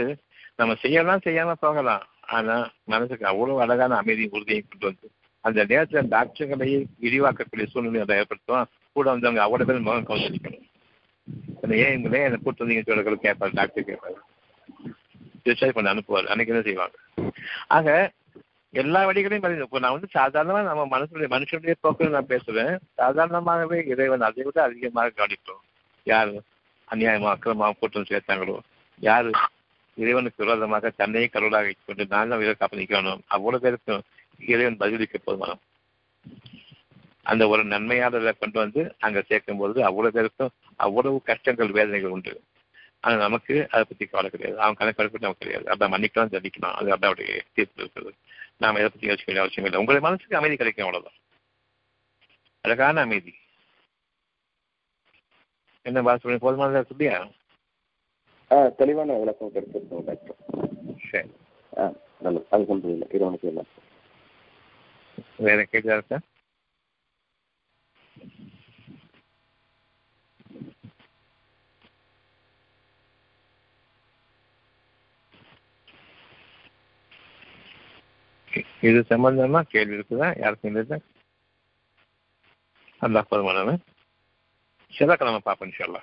நம்ம செய்யலாம் செய்யாம போகலாம். ஆனா மனசுக்கு அவ்வளவு அழகான அமைதியும் உறுதியும் கொண்டு வந்து அந்த நேரத்தில் டாக்டர்களையே விரிவாக்கக்கூடிய சூழ்நிலை அதை ஏற்படுத்தும் கூட வந்தவங்க அவ்வளோ பேர் முகம் கவுந்திக்கணும் ஏன் இவங்களே என்னை கூட்டு வந்தீங்கன்னு சொல்ல கேட்பாரு டாக்டர் கேட்பாரு. டிஸ்சார்ஜ் பண்ண அனுப்புவார். அன்னைக்கு என்ன செய்வாங்க? ஆக எல்லா வழிகளையும் பதிவு இப்போ நான் வந்து சாதாரணமாக நம்ம மனசுடைய மனுஷனுடைய போக்கில் நான் பேசுவேன். சாதாரணமாகவே இறைவன் அதை விட அதிகமாக கவனிப்போம். யார்? அநியாயமாக அக்கிரமாக கூட்டம் சேர்த்தாங்களோ? யார்? இறைவனுக்கு விரோதமாக தன்னையே கடவுளாக கொண்டு நான் தான் உயிரை காப்பு நிற்கணும் அவ்வளவு பேருக்கும் இறைவன் பதிலளிக்க போதுமானம் அந்த ஒரு நன்மையாளரை கொண்டு வந்து அங்க சேர்க்கும் பொழுது அவ்வளவு பேருக்கும் அவ்வளவு கஷ்டங்கள் வேதனைகள் உண்டு. ஆனா நமக்கு அதை பத்தி கவலை கிடையாது. அவன் கணக்கு கணக்கு நமக்கு கிடையாது. அதான் மன்னிக்கலாம் தண்டிக்கலாம் அது அதாவுடைய தீர்ப்பு இருக்குது. நாம எதை பத்தி யோசிக்க வேண்டிய அவசியம் இல்லை. உங்களுடைய மனசுக்கு அமைதி கிடைக்கும் அவ்வளவுதான். அழகான அமைதி. என்ன பாச போதுமானதா இல்லையா ஆ தெளிவான விளக்கம் கிடைச்சிருக்கோம் டாக்டர். சரி. ஆ நல்லது. அது கொண்டு இல்லை இறைவனுக்கு இல்லை. வேற கேள்வியா இருக்கா இது சம்பந்தமா கேள்வி இருக்குதா? யாருக்கும் இல்லை அல்லாஹ் போதுமானவன் செவ்வாய்க்கிழமை பார்ப்போம் இன்ஷால்லா